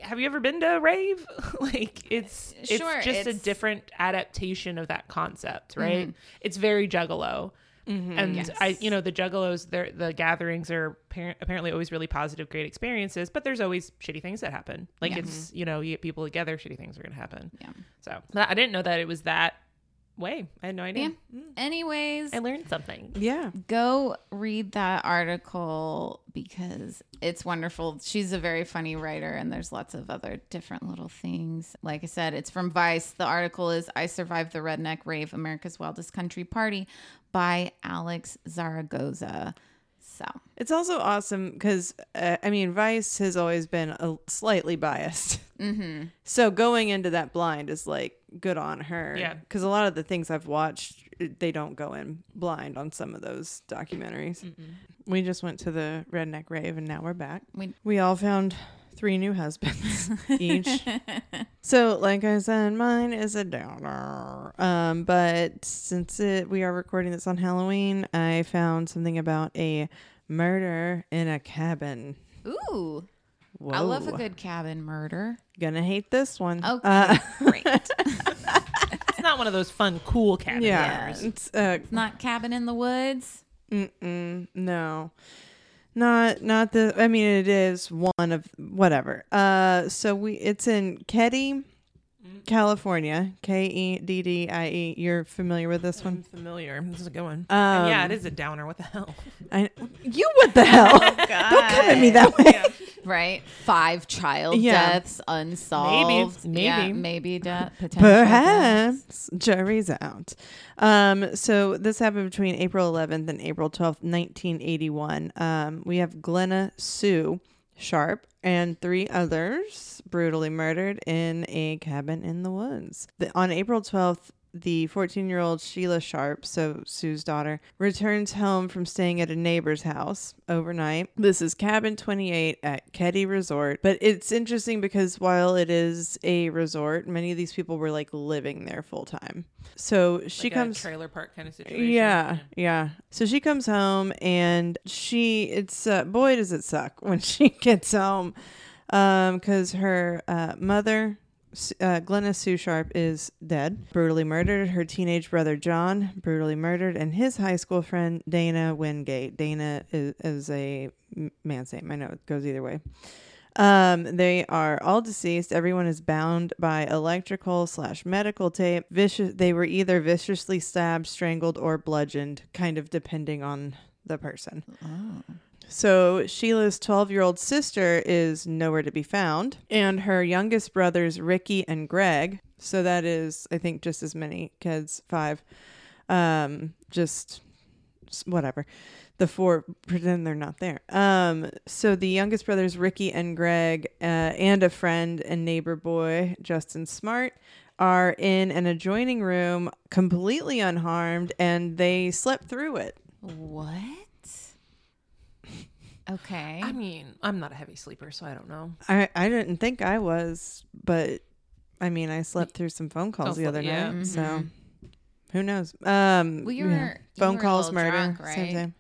have you ever been to a rave? like, it's uh, Sure, it's just a different adaptation of that concept, right? Mm-hmm. It's very juggalo. Mm-hmm, and Yes. I, you know, the Juggalos, their the gatherings are appar- apparently always really positive, great experiences. But there's always shitty things that happen. Like Yeah. it's, you know, you get people together, shitty things are gonna happen. Yeah. So I didn't know that it was that way. I had no idea. Yeah. Anyways, I learned something. Yeah. go read that article because it's wonderful. She's a very funny writer, and there's lots of other different little things. Like I said, it's from Vice. The article is I Survived the Redneck Rave America's Wildest Country Party by Alex Zaragoza. So, It's also awesome because, uh, I mean, Vice has always been a slightly biased. mm-hmm. So going into that blind is like good on her. Yeah. Because a lot of the things I've watched, they don't go in blind on some of those documentaries. We just went to the Redneck Rave and now we're back. We- we all found three new husbands each. So, like I said, mine is a downer. Um, but since it, we are recording this on Halloween, I found something about a murder in a cabin. ooh, I love a good cabin murder. Gonna hate this one. Okay, Uh, great. It's not one of those fun, cool cabin yeah. murders. It's uh, Not cabin in the woods. Mm-mm, no, not not the. I mean, it is one of whatever. Uh, so we it's in Keddie, California. K e d d i e. You're familiar with this I'm one? familiar. This is a good one. Um, And yeah, it is a downer. What the hell? I, you what the hell? Don't come at me that way. Right? Five child Yeah. deaths unsolved. Maybe. Yeah, Maybe. maybe death. Potential deaths. Perhaps jury's out. Um, so this happened between April 11th and April 12th, 1981. Um, we have Glenna Sue Sharp and three others brutally murdered in a cabin in the woods. The, on April 12th, the 14 year old Sheila Sharp, so Sue's daughter, returns home from staying at a neighbor's house overnight. This is cabin 28 at Keddie Resort. But it's interesting because while it is a resort, many of these people were like living there full time. So she Like a comes. trailer park kind of situation. Yeah, yeah. So she comes home and she it's uh, boy does it suck when she gets home um cuz her uh, mother uh, Glenna Sue Sharp is dead, brutally murdered. Her teenage brother John, brutally murdered, and his high school friend Dana Wingate. Dana is, is a man's name. I know it goes either way. Um, they are all deceased. Everyone is bound by electrical slash medical tape. Vicious. They were either viciously stabbed, strangled, or bludgeoned, kind of depending on the person. So Sheila's 12 year old sister is nowhere to be found, and her youngest brothers, Ricky and Greg, so that is, I think, just as many kids, five, um, just whatever. The four pretend they're not there. Um, so the youngest brothers, Ricky and Greg, uh, and a friend and neighbor boy, Justin Smart, are in an adjoining room completely unharmed, and they slept through it. What? Okay. I mean, I'm not a heavy sleeper, so I don't know. I, I didn't think I was, but I mean, I slept through some phone calls the other sleep- yeah. night, so who knows? Um, Well, you yeah. were- you phone were calls, little murder, drunk, same right?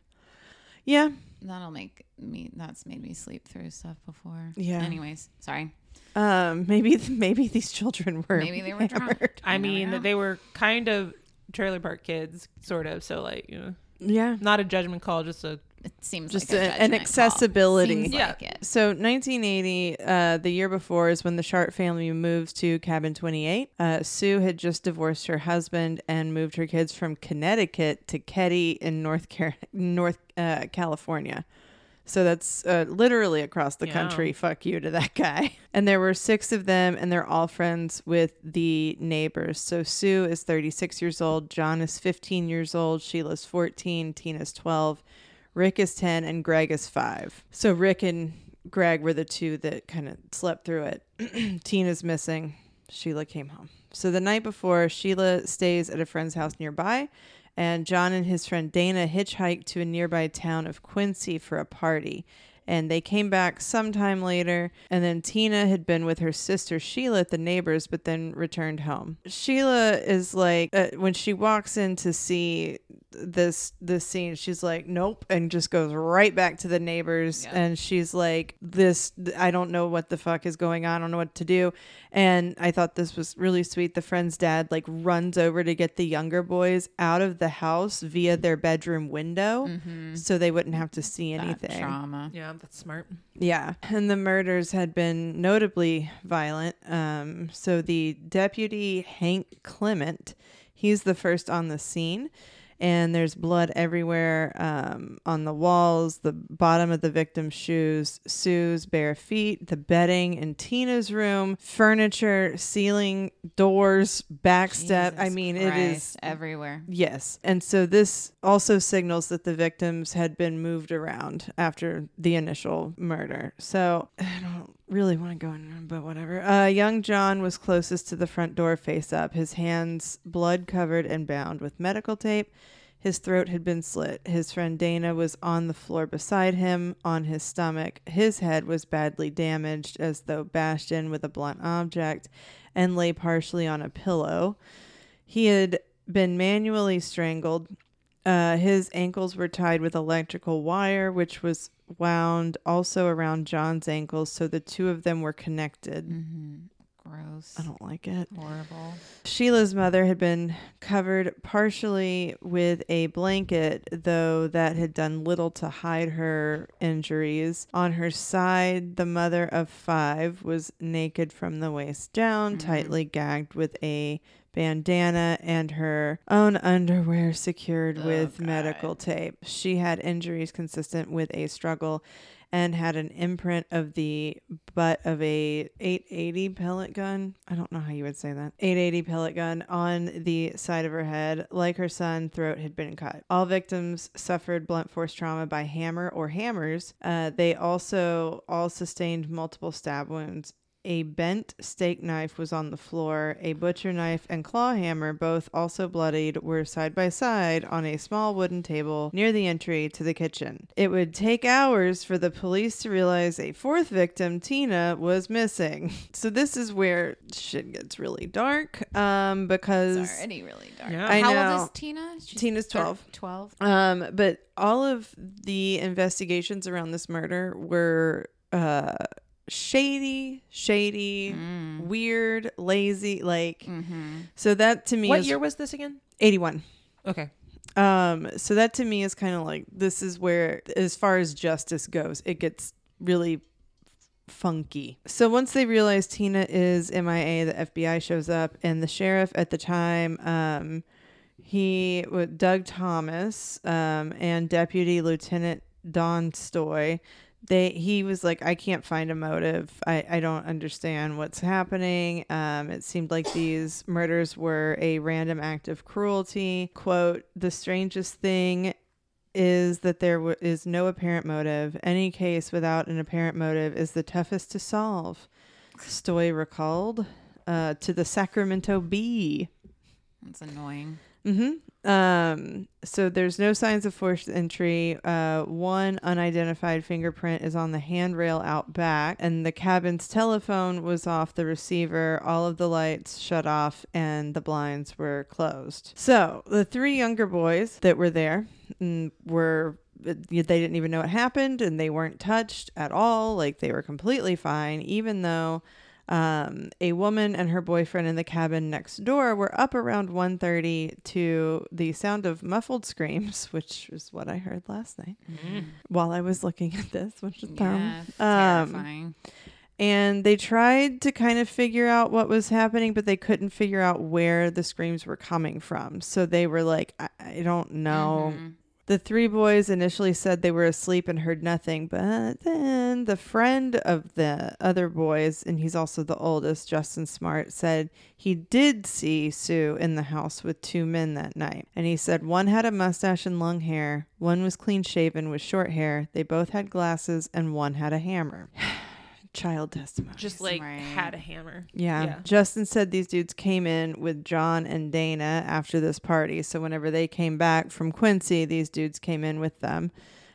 Yeah, That'll make me. That's made me sleep through stuff before. Yeah. Anyways, sorry. um, maybe maybe these children were Maybe they were drunk. hammered. I mean, they were kind of trailer park kids, sort of. So, like, you know, Yeah. not a judgment call, just a It seems Just like a a- an judgment call. accessibility. Seems Yeah. like it. So 1980, uh, the year before, is when the Sharp family moved to Cabin 28. Uh, Sue had just divorced her husband and moved her kids from Connecticut to Keddie in North Car- North uh, California. So that's uh, literally across the Yeah. country. Fuck you to that guy. And there were six of them, and they're all friends with the neighbors. So Sue is 36 years old, John is 15 years old, Sheila's 14, Tina's 12, Rick is 10, and Greg is 5. So Rick and Greg were the two that kind of slept through it. Tina's missing. Sheila came home. So the night before, Sheila stays at a friend's house nearby, and John and his friend Dana hitchhike to a nearby town of Quincy for a party. And they came back sometime later. And then Tina had been with her sister Sheila at the neighbors, but then returned home. Sheila is like, uh, when she walks in to see this this scene she's like nope and just goes right back to the neighbors and she's like this i don't know what the fuck is going on i don't know what to do and i thought this was really sweet the friend's dad like runs over to get the younger boys out of the house via their bedroom window so they wouldn't have to see anything Mm-hmm. trauma. Yeah, that's smart. yeah, and the murders had been notably violent. Um, so the deputy Hank Klement, he's the first on the scene, and there's blood everywhere um, on the walls, the bottom of the victim's shoes, Sue's bare feet, the bedding in Tina's room, furniture, ceiling, doors, back step. I mean, it is everywhere. Yes. And so this also signals that the victims had been moved around after the initial murder. So I don't really want to go in, but whatever. Uh, young John was closest to the front door face up, his hands blood covered and bound with medical tape. His throat had been slit. His friend Dana was on the floor beside him, on his stomach. His head was badly damaged, as though bashed in with a blunt object, and lay partially on a pillow. He had been manually strangled. Uh, his ankles were tied with electrical wire, which was wound also around John's ankles, so the two of them were connected. Mm-hmm. Gross. I don't like it. Horrible. Sheila's mother had been covered partially with a blanket, though that had done little to hide her injuries. On her side, the mother of five was naked from the waist down, tightly gagged with a bandana and her own underwear secured with medical tape. She had injuries consistent with a struggle and had an imprint of the butt of a 880 pellet gun. I don't know how you would say that. 880 pellet gun on the side of her head. Like her son, throat had been cut. All victims suffered blunt force trauma by hammer or hammers. Uh, they also all sustained multiple stab wounds. A bent steak knife was on the floor. A butcher knife and claw hammer, both also bloodied, were side by side on a small wooden table near the entry to the kitchen. It would take hours for the police to realize a fourth victim, Tina, was missing. So this is where shit gets really dark. Um, because It's already really dark. Yeah. I How know. old is Tina? She's Tina's thir- 12. 12. Um, but all of the investigations around this murder were uh shady, shady, weird, lazy, like Mm-hmm. so that to me What is year was this again? 81. Okay. Um, so that to me is kind of like this is where as far as justice goes, it gets really funky. So once they realize Tina is MIA, the FBI shows up and the sheriff at the time um he with Doug Thomas um and Deputy Lieutenant Don Stoy they he was like i can't find a motive. I i don't understand what's happening. Um it seemed like these murders were a random act of cruelty. Quote the strangest thing is that there w- is no apparent motive. Any case without an apparent motive is the toughest to solve. Stoy recalled uh to the sacramento bee. That's annoying. Mm-hmm. Um, so there's no signs of forced entry. Uh, one unidentified fingerprint is on the handrail out back, and the cabin's telephone was off the receiver. All of the lights shut off, and the blinds were closed. So the three younger boys that were there mm, were they didn't even know what happened, and they weren't touched at all. Like they were completely fine, even though um, a woman and her boyfriend in the cabin next door were up around 1.30 to the sound of muffled screams which is what i heard last night while i was looking at this which is Yeah, um, terrifying. and they tried to kind of figure out what was happening but they couldn't figure out where the screams were coming from so they were like i, I don't know Mhm. The three boys initially said they were asleep and heard nothing, but then the friend of the other boys, and he's also the oldest, Justin Smart, said he did see Sue in the house with two men that night. And he said one had a mustache and long hair, one was clean shaven with short hair, they both had glasses, and one had a hammer. Child testimony. Just like Right. had a hammer. Yeah. Yeah. Justin said these dudes came in with John and Dana after this party. So whenever they came back from Quincy, these dudes came in with them.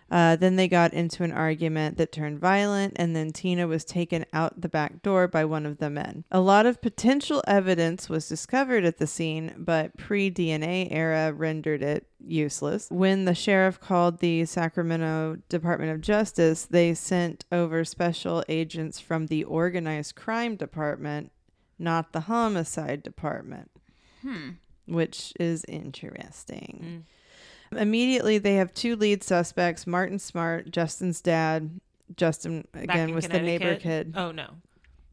Uh, then they got into an argument that turned violent, and then Tina was taken out the back door by one of the men. A lot of potential evidence was discovered at the scene, but pre DNA era rendered it useless. When the sheriff called the Sacramento Department of Justice, they sent over special agents from the Organized Crime Department, not the Homicide Department, which is interesting. Immediately, they have two lead suspects Martin Smart, Justin's dad. Justin, again, was the neighbor kid. Oh no.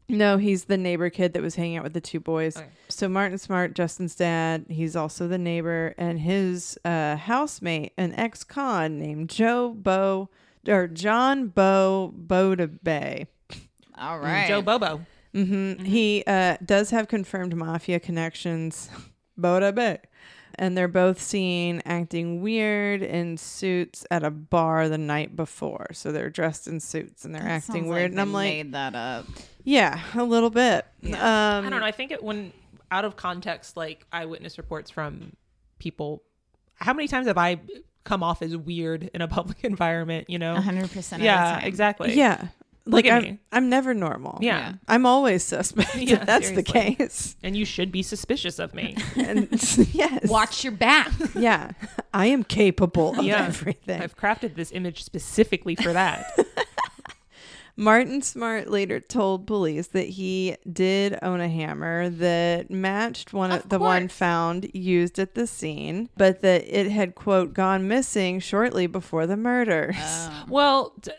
No, he's the neighbor kid that was hanging out with the two boys. Okay. So Martin Smart, Justin's dad, he's also the neighbor, and his uh, housemate, an ex-con named Joe Bo or John Bo Boda Bay. All right. Joe Bobo. hmm He uh, does have confirmed mafia connections. Boda Bay. And they're both seen acting weird in suits at a bar the night before. So they're dressed in suits and they're That acting sounds weird. and they I'm like, made that up. yeah, a little bit. Um, I don't know. I think it when out of context, like eyewitness reports from people. How many times have I come off as weird in a public environment? You know. 100% of Yeah, the time. exactly. Yeah. Look Like I'm, me. I'm never normal. Yeah. I'm always suspect. Yeah, That's the case. And you should be suspicious of me. And yes. Watch your back. Yeah. I am capable of Yeah. everything. I've crafted this image specifically for that. Martin Smart later told police that he did own a hammer that matched one of, Of the one found used at the scene, but that it had quote gone missing shortly before the murders. Oh. Well, d-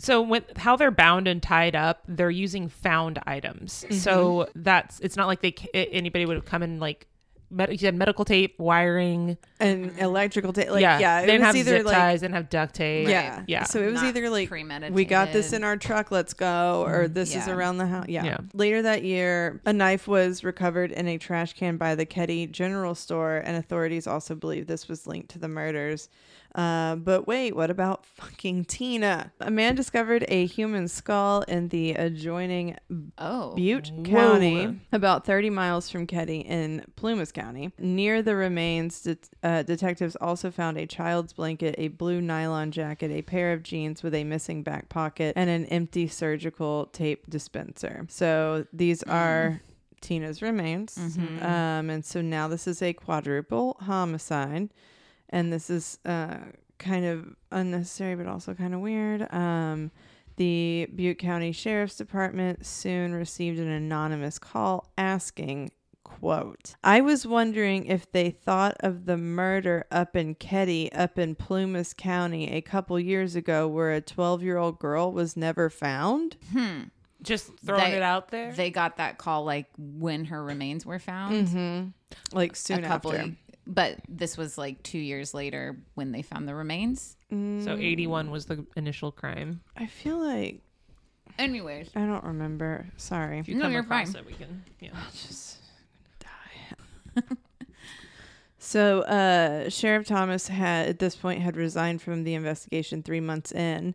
so with how they're bound and tied up, they're using found items. So mm-hmm. that's it's not like they anybody would have come in like med- you said medical tape, wiring. and mm-hmm. electrical tape. Like, yeah, yeah, they didn't was have either zip like ties, didn't have duct tape. Yeah. yeah. So it was Not either like premeditated. we got this in our truck, let's go, or mm-hmm. this is around the house. Yeah. Yeah. Later that year, a knife was recovered in a trash can by the Keddie General Store, and authorities also believe this was linked to the murders. Uh, but wait, what about fucking Tina? A man discovered a human skull in the adjoining Oh. Butte Whoa. County, about 30 miles from Keddie in Plumas County. Near the remains, det- uh, detectives also found a child's blanket, a blue nylon jacket, a pair of jeans with a missing back pocket, and an empty surgical tape dispenser. So these are. Tina's remains. Um, and so now this is a quadruple homicide. And this is uh, kind of unnecessary, but also kind of weird. Um, the Butte County Sheriff's Department soon received an anonymous call asking, quote, I was wondering if they thought of the murder up in Keddie, up in Plumas County a couple years ago where a 12 year old girl was never found. Hmm. Just throwing They- it out there. They got that call like when her remains were found. Mm-hmm. Like soon a couple after. But this was like two years later when they found the remains. so 81 was the initial crime. I feel like Anyways. I don't remember. Sorry. If you No, come you're across fine. it, we can. Yeah. just die. so, uh, Sheriff Thomas had at this point had resigned from the investigation three months in.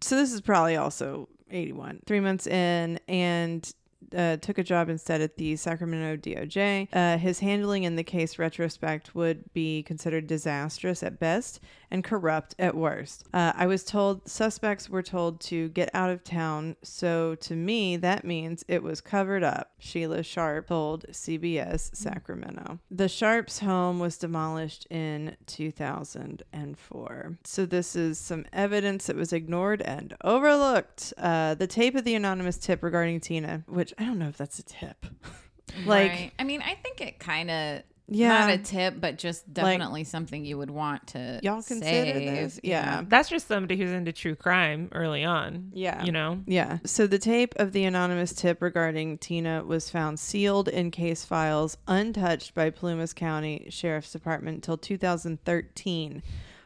So this is probably also eighty one. Three months in, and uh, took a job instead at the Sacramento DOJ. Uh, his handling in the case retrospect would be considered disastrous at best and corrupt at worst. Uh, I was told suspects were told to get out of town, so to me, that means it was covered up, Sheila Sharp told CBS Sacramento. The Sharps' home was demolished in 2004. So, this is some evidence that was ignored and overlooked. Uh, the tape of the anonymous tip regarding Tina, which I don't know if that's a tip. like, Right. I mean, I think it kind of Yeah. not a tip, but just definitely something you would want to y'all consider save. this? Yeah. That's just somebody who's into true crime early on. Yeah. You know? Yeah. So the tape of the anonymous tip regarding Tina was found sealed in case files, untouched by Plumas County Sheriff's Department until 2013,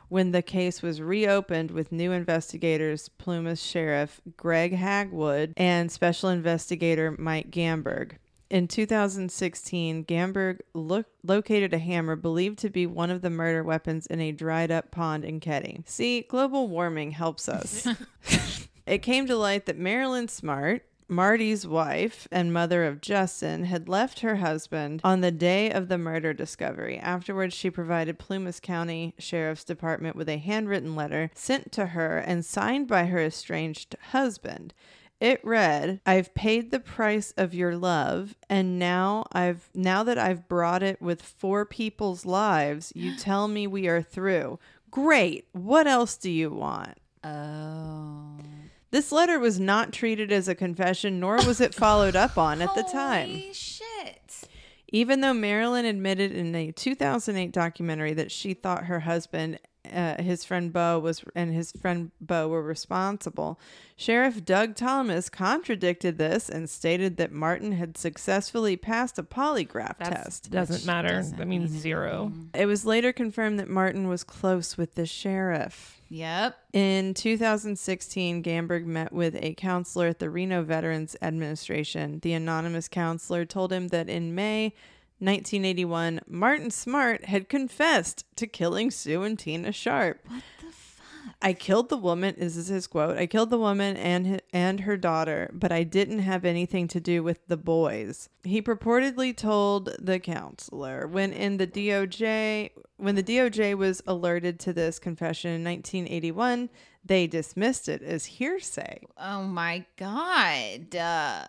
when the case was reopened with new investigators, Plumas Sheriff Greg Hagwood and Special Investigator Mike Gamberg. In 2016, Gamberg look, located a hammer believed to be one of the murder weapons in a dried up pond in Keddie. See, global warming helps us. It came to light that Marilyn Smart, Marty's wife and mother of Justin had left her husband on the day of the murder discovery. Afterwards, she provided Plumas County Sheriff's Department with a handwritten letter sent to her and signed by her estranged husband. It read, "I've paid the price of your love, and now I've now that I've brought it with four people's lives, you tell me we are through. Great. What else do you want?" Oh. This letter was not treated as a confession, nor was it followed up on at the time. Holy shit. Even though Marilyn admitted in a 2008 documentary that she thought her husband, uh, his friend Bo was, and his friend Bo were responsible, Sheriff Doug Thomas contradicted this and stated that Martin had successfully passed a polygraph That test. doesn't matter. doesn't that means mean zero. It was later confirmed that Martin was close with the sheriff. Yep. In 2016, Gamberg met with a counselor at the Reno Veterans Administration. The anonymous counselor told him that in May 1981, Martin Smart had confessed to killing Sue and Tina Sharp. What the fuck? I killed the woman. This is his quote. I killed the woman and and her daughter, but I didn't have anything to do with the boys. He purportedly told the counselor when in the DOJ when the DOJ was alerted to this confession in 1981, they dismissed it as hearsay. Oh my god. Uh,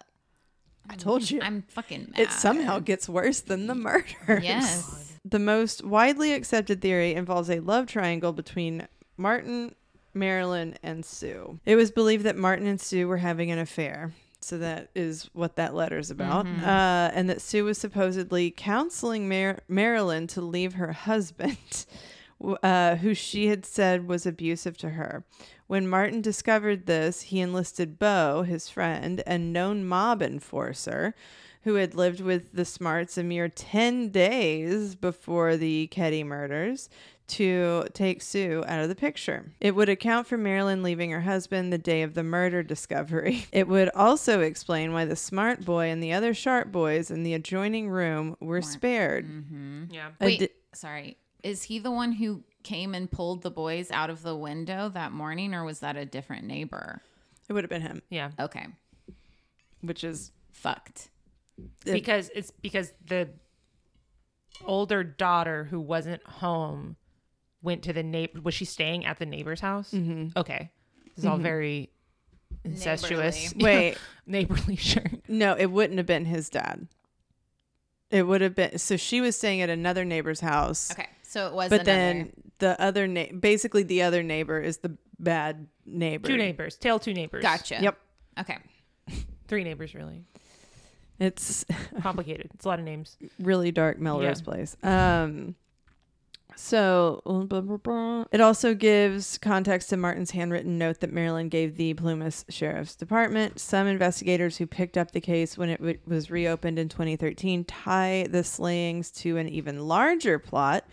I told you. I'm fucking mad. it somehow gets worse than the murders. Yes. The most widely accepted theory involves a love triangle between Martin, Marilyn, and Sue. It was believed that Martin and Sue were having an affair. So that is what that letter is about. Uh, and that Sue was supposedly counseling Mar- Marilyn to leave her husband, uh, who she had said was abusive to her. When Martin discovered this, he enlisted Bo, his friend, and known mob enforcer, who had lived with the Smarts a mere 10 days before the Keddie murders, to take Sue out of the picture. It would account for Marilyn leaving her husband the day of the murder discovery. It would also explain why the Smart boy and the other Sharp boys in the adjoining room were spared. Mm-hmm. Yeah. A Wait, di- sorry. Is he the one who came and pulled the boys out of the window that morning, or was that a different neighbor? it would have been him, Yeah. Okay. which is Fucked. Because it's because the older daughter who wasn't home went to the neighbor. Was she staying at the neighbor's house? Mm-hmm. Okay. This is all very incestuous. wait, Neighborly, sure. no, it wouldn't have been his dad. It would have been so she was staying at another neighbor's house. Okay. So it was But another. then the other na- basically the other neighbor is the bad neighbor. Two neighbors. Tail two neighbors. Gotcha. Yep. Okay. Three neighbors, really. It's Complicated. It's a lot of names. really dark Melrose Yeah. Place. Um so blah, blah, blah. it also gives context to Martin's handwritten note that Marilyn gave the Plumas Sheriff's Department. Some investigators who picked up the case when it w- was reopened in 2013 tie the slayings to an even larger plot.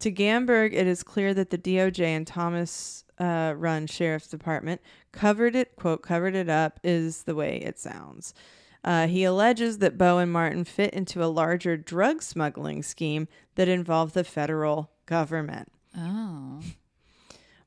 To Gamberg, it is clear that the DOJ and Thomas uh, run Sheriff's Department covered it, quote, covered it up, is the way it sounds. Uh, he alleges that Bo and Martin fit into a larger drug smuggling scheme that involved the federal government. Oh.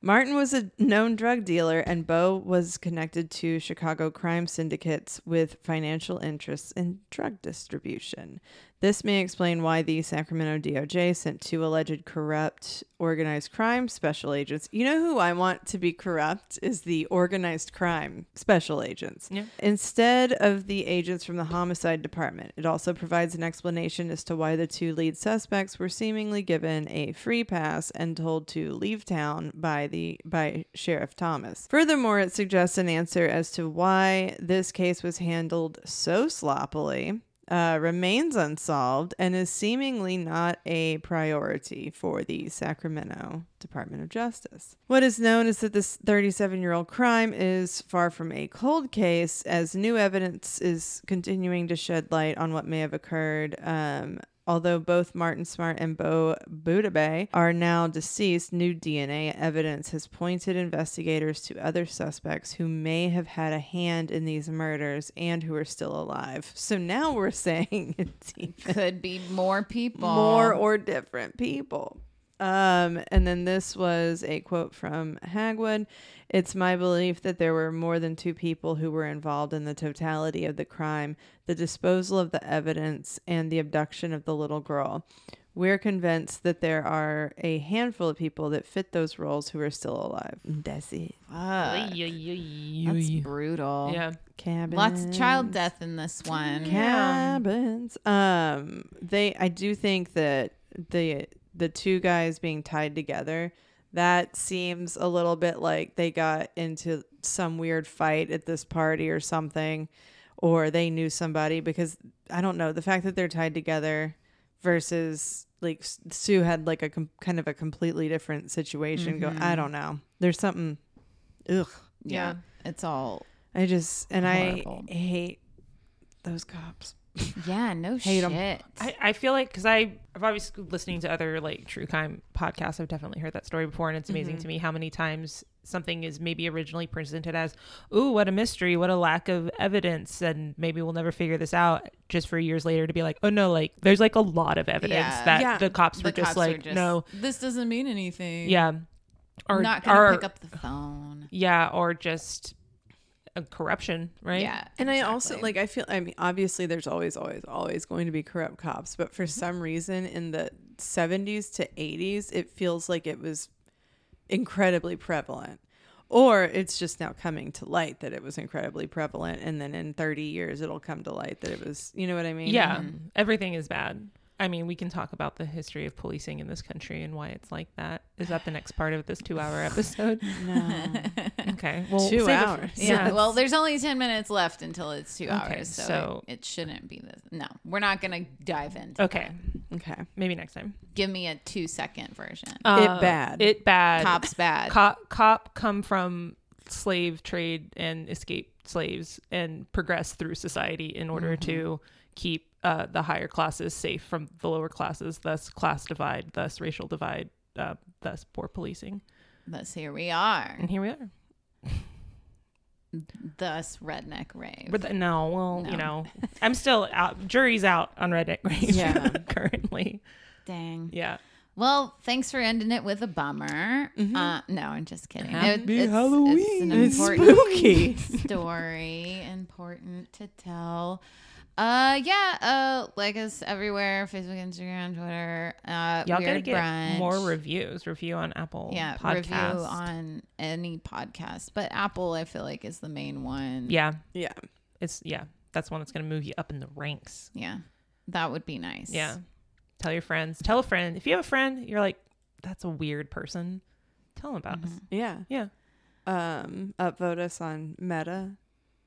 Martin was a known drug dealer, and Bo was connected to Chicago crime syndicates with financial interests in drug distribution. This may explain why the Sacramento DOJ sent two alleged corrupt organized crime special agents. You know who I want to be corrupt is the organized crime special agents. Yeah. Instead of the agents from the homicide department, it also provides an explanation as to why the two lead suspects were seemingly given a free pass and told to leave town by the by Sheriff Thomas. Furthermore, it suggests an answer as to why this case was handled so sloppily. Uh, remains unsolved and is seemingly not a priority for the Sacramento Department of Justice. What is known is that this 37 year old crime is far from a cold case, as new evidence is continuing to shed light on what may have occurred. Um, Although both Martin Smartt and Bo Boubede are now deceased, new DNA evidence has pointed investigators to other suspects who may have had a hand in these murders and who are still alive. So now we're saying it Could be more people. more or different people. Um, and then this was a quote from Hagwood. It's my belief that there were more than two people who were involved in the totality of the crime, the disposal of the evidence, and the abduction of the little girl. We're convinced that there are a handful of people that fit those roles who are still alive. That's it. Fuck. That's brutal. Yeah. Cabins. Lots of child death in this one. cabins. Um, they. I do think that the the two guys being tied together that seems a little bit like they got into some weird fight at this party or something, or they knew somebody because I don't know the fact that they're tied together versus like Sue had like a com- kind of a completely different situation. Go. I mm-hmm. don't know. There's something. Ugh. Yeah. It's all. I just and Horrible. I hate those cops. Yeah, no Hate 'em. shit. I, I feel like because I I've obviously listening to other like true crime podcasts. I've definitely heard that story before, and it's amazing mm-hmm. to me how many times something is maybe originally presented as, "Ooh, what a mystery! What a lack of evidence!" and maybe we'll never figure this out. Just for years later to be like, "Oh no, like there's like a lot of evidence Yeah. that Yeah. the cops The were just cops like, just, no, This doesn't mean anything. yeah, or not gonna or- pick up the phone. yeah, or just a corruption, right? Yeah. And I also like I feel I mean obviously there's always always always going to be corrupt cops, but for mm-hmm. some reason in the 70s to 80s it feels like it was incredibly prevalent. Or it's just now coming to light that it was incredibly prevalent and then in 30 years it'll come to light that it was, you know what I mean? Yeah, mm-hmm. everything is bad. I mean, we can talk about the history of policing in this country and why it's like that. Is that the next part of this two-hour episode? No. Okay, well, Two save it for- hours. Yeah. Well, there's only 10 minutes left until it's two Okay, hours. So, so- it, it shouldn't be this. No, we're not going to dive into Okay, Okay. Uh, maybe next time. Give me a two second version. It bad. It bad. Cops bad. Cop, cop come from slave trade and escape slaves and progress through society in order Mm-hmm. to keep uh, the higher classes safe from the lower classes, thus class divide, thus racial divide, uh, thus poor policing. Thus, here we are. And here we are. Thus, redneck rave. But th- no, well, No. you know, I'm still out. Jury's out on Redneck Rave Yeah. currently. Dang. Yeah. Well, thanks for ending it with a bummer. Uh, no, I'm just kidding. Happy it's, It's Halloween. an It's important spooky. story, important to tell. Uh, yeah. Uh, like us everywhere: Facebook, Instagram, Twitter. Uh, Y'all Weird gotta get Brunch. more reviews. Review on Apple Yeah, Podcast. review on any podcast, but Apple, I feel like, is the main one. Yeah. Yeah. It's, yeah. That's one that's going to move you up in the ranks. yeah, that would be nice. Yeah. Tell your friends. Tell a friend. If you have a friend, you're like, that's a weird person. Tell them about us. Yeah. Yeah. Um upvote us on Meta.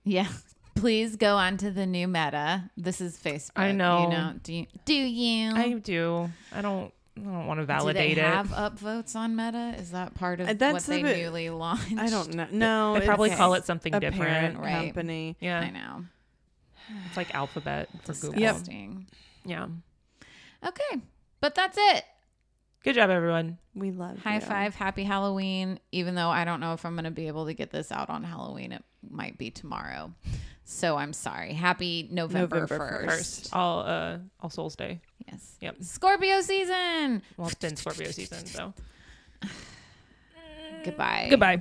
yeah. Please go on to the new Meta. This is Facebook. I know. You know? Do you? Do you? I do. I don't. I don't want to do validate they it. have upvotes on Meta? Is that part of Uh, that's what they bit- newly launched? I don't know. No, They probably it's call it something a different. Right. company. Yeah. I know. It's like Alphabet for Google. Disgusting. Yeah. Okay, but that's it. Good job, everyone. We love you. High you. five, happy Halloween. Even though I don't know if I'm going to be able to get this out on Halloween, it might be tomorrow. So I'm sorry. Happy November, November 1st. First, all uh, All Souls Day. Yes. Yep. Scorpio season. Well, it's been Scorpio season, so Goodbye. goodbye.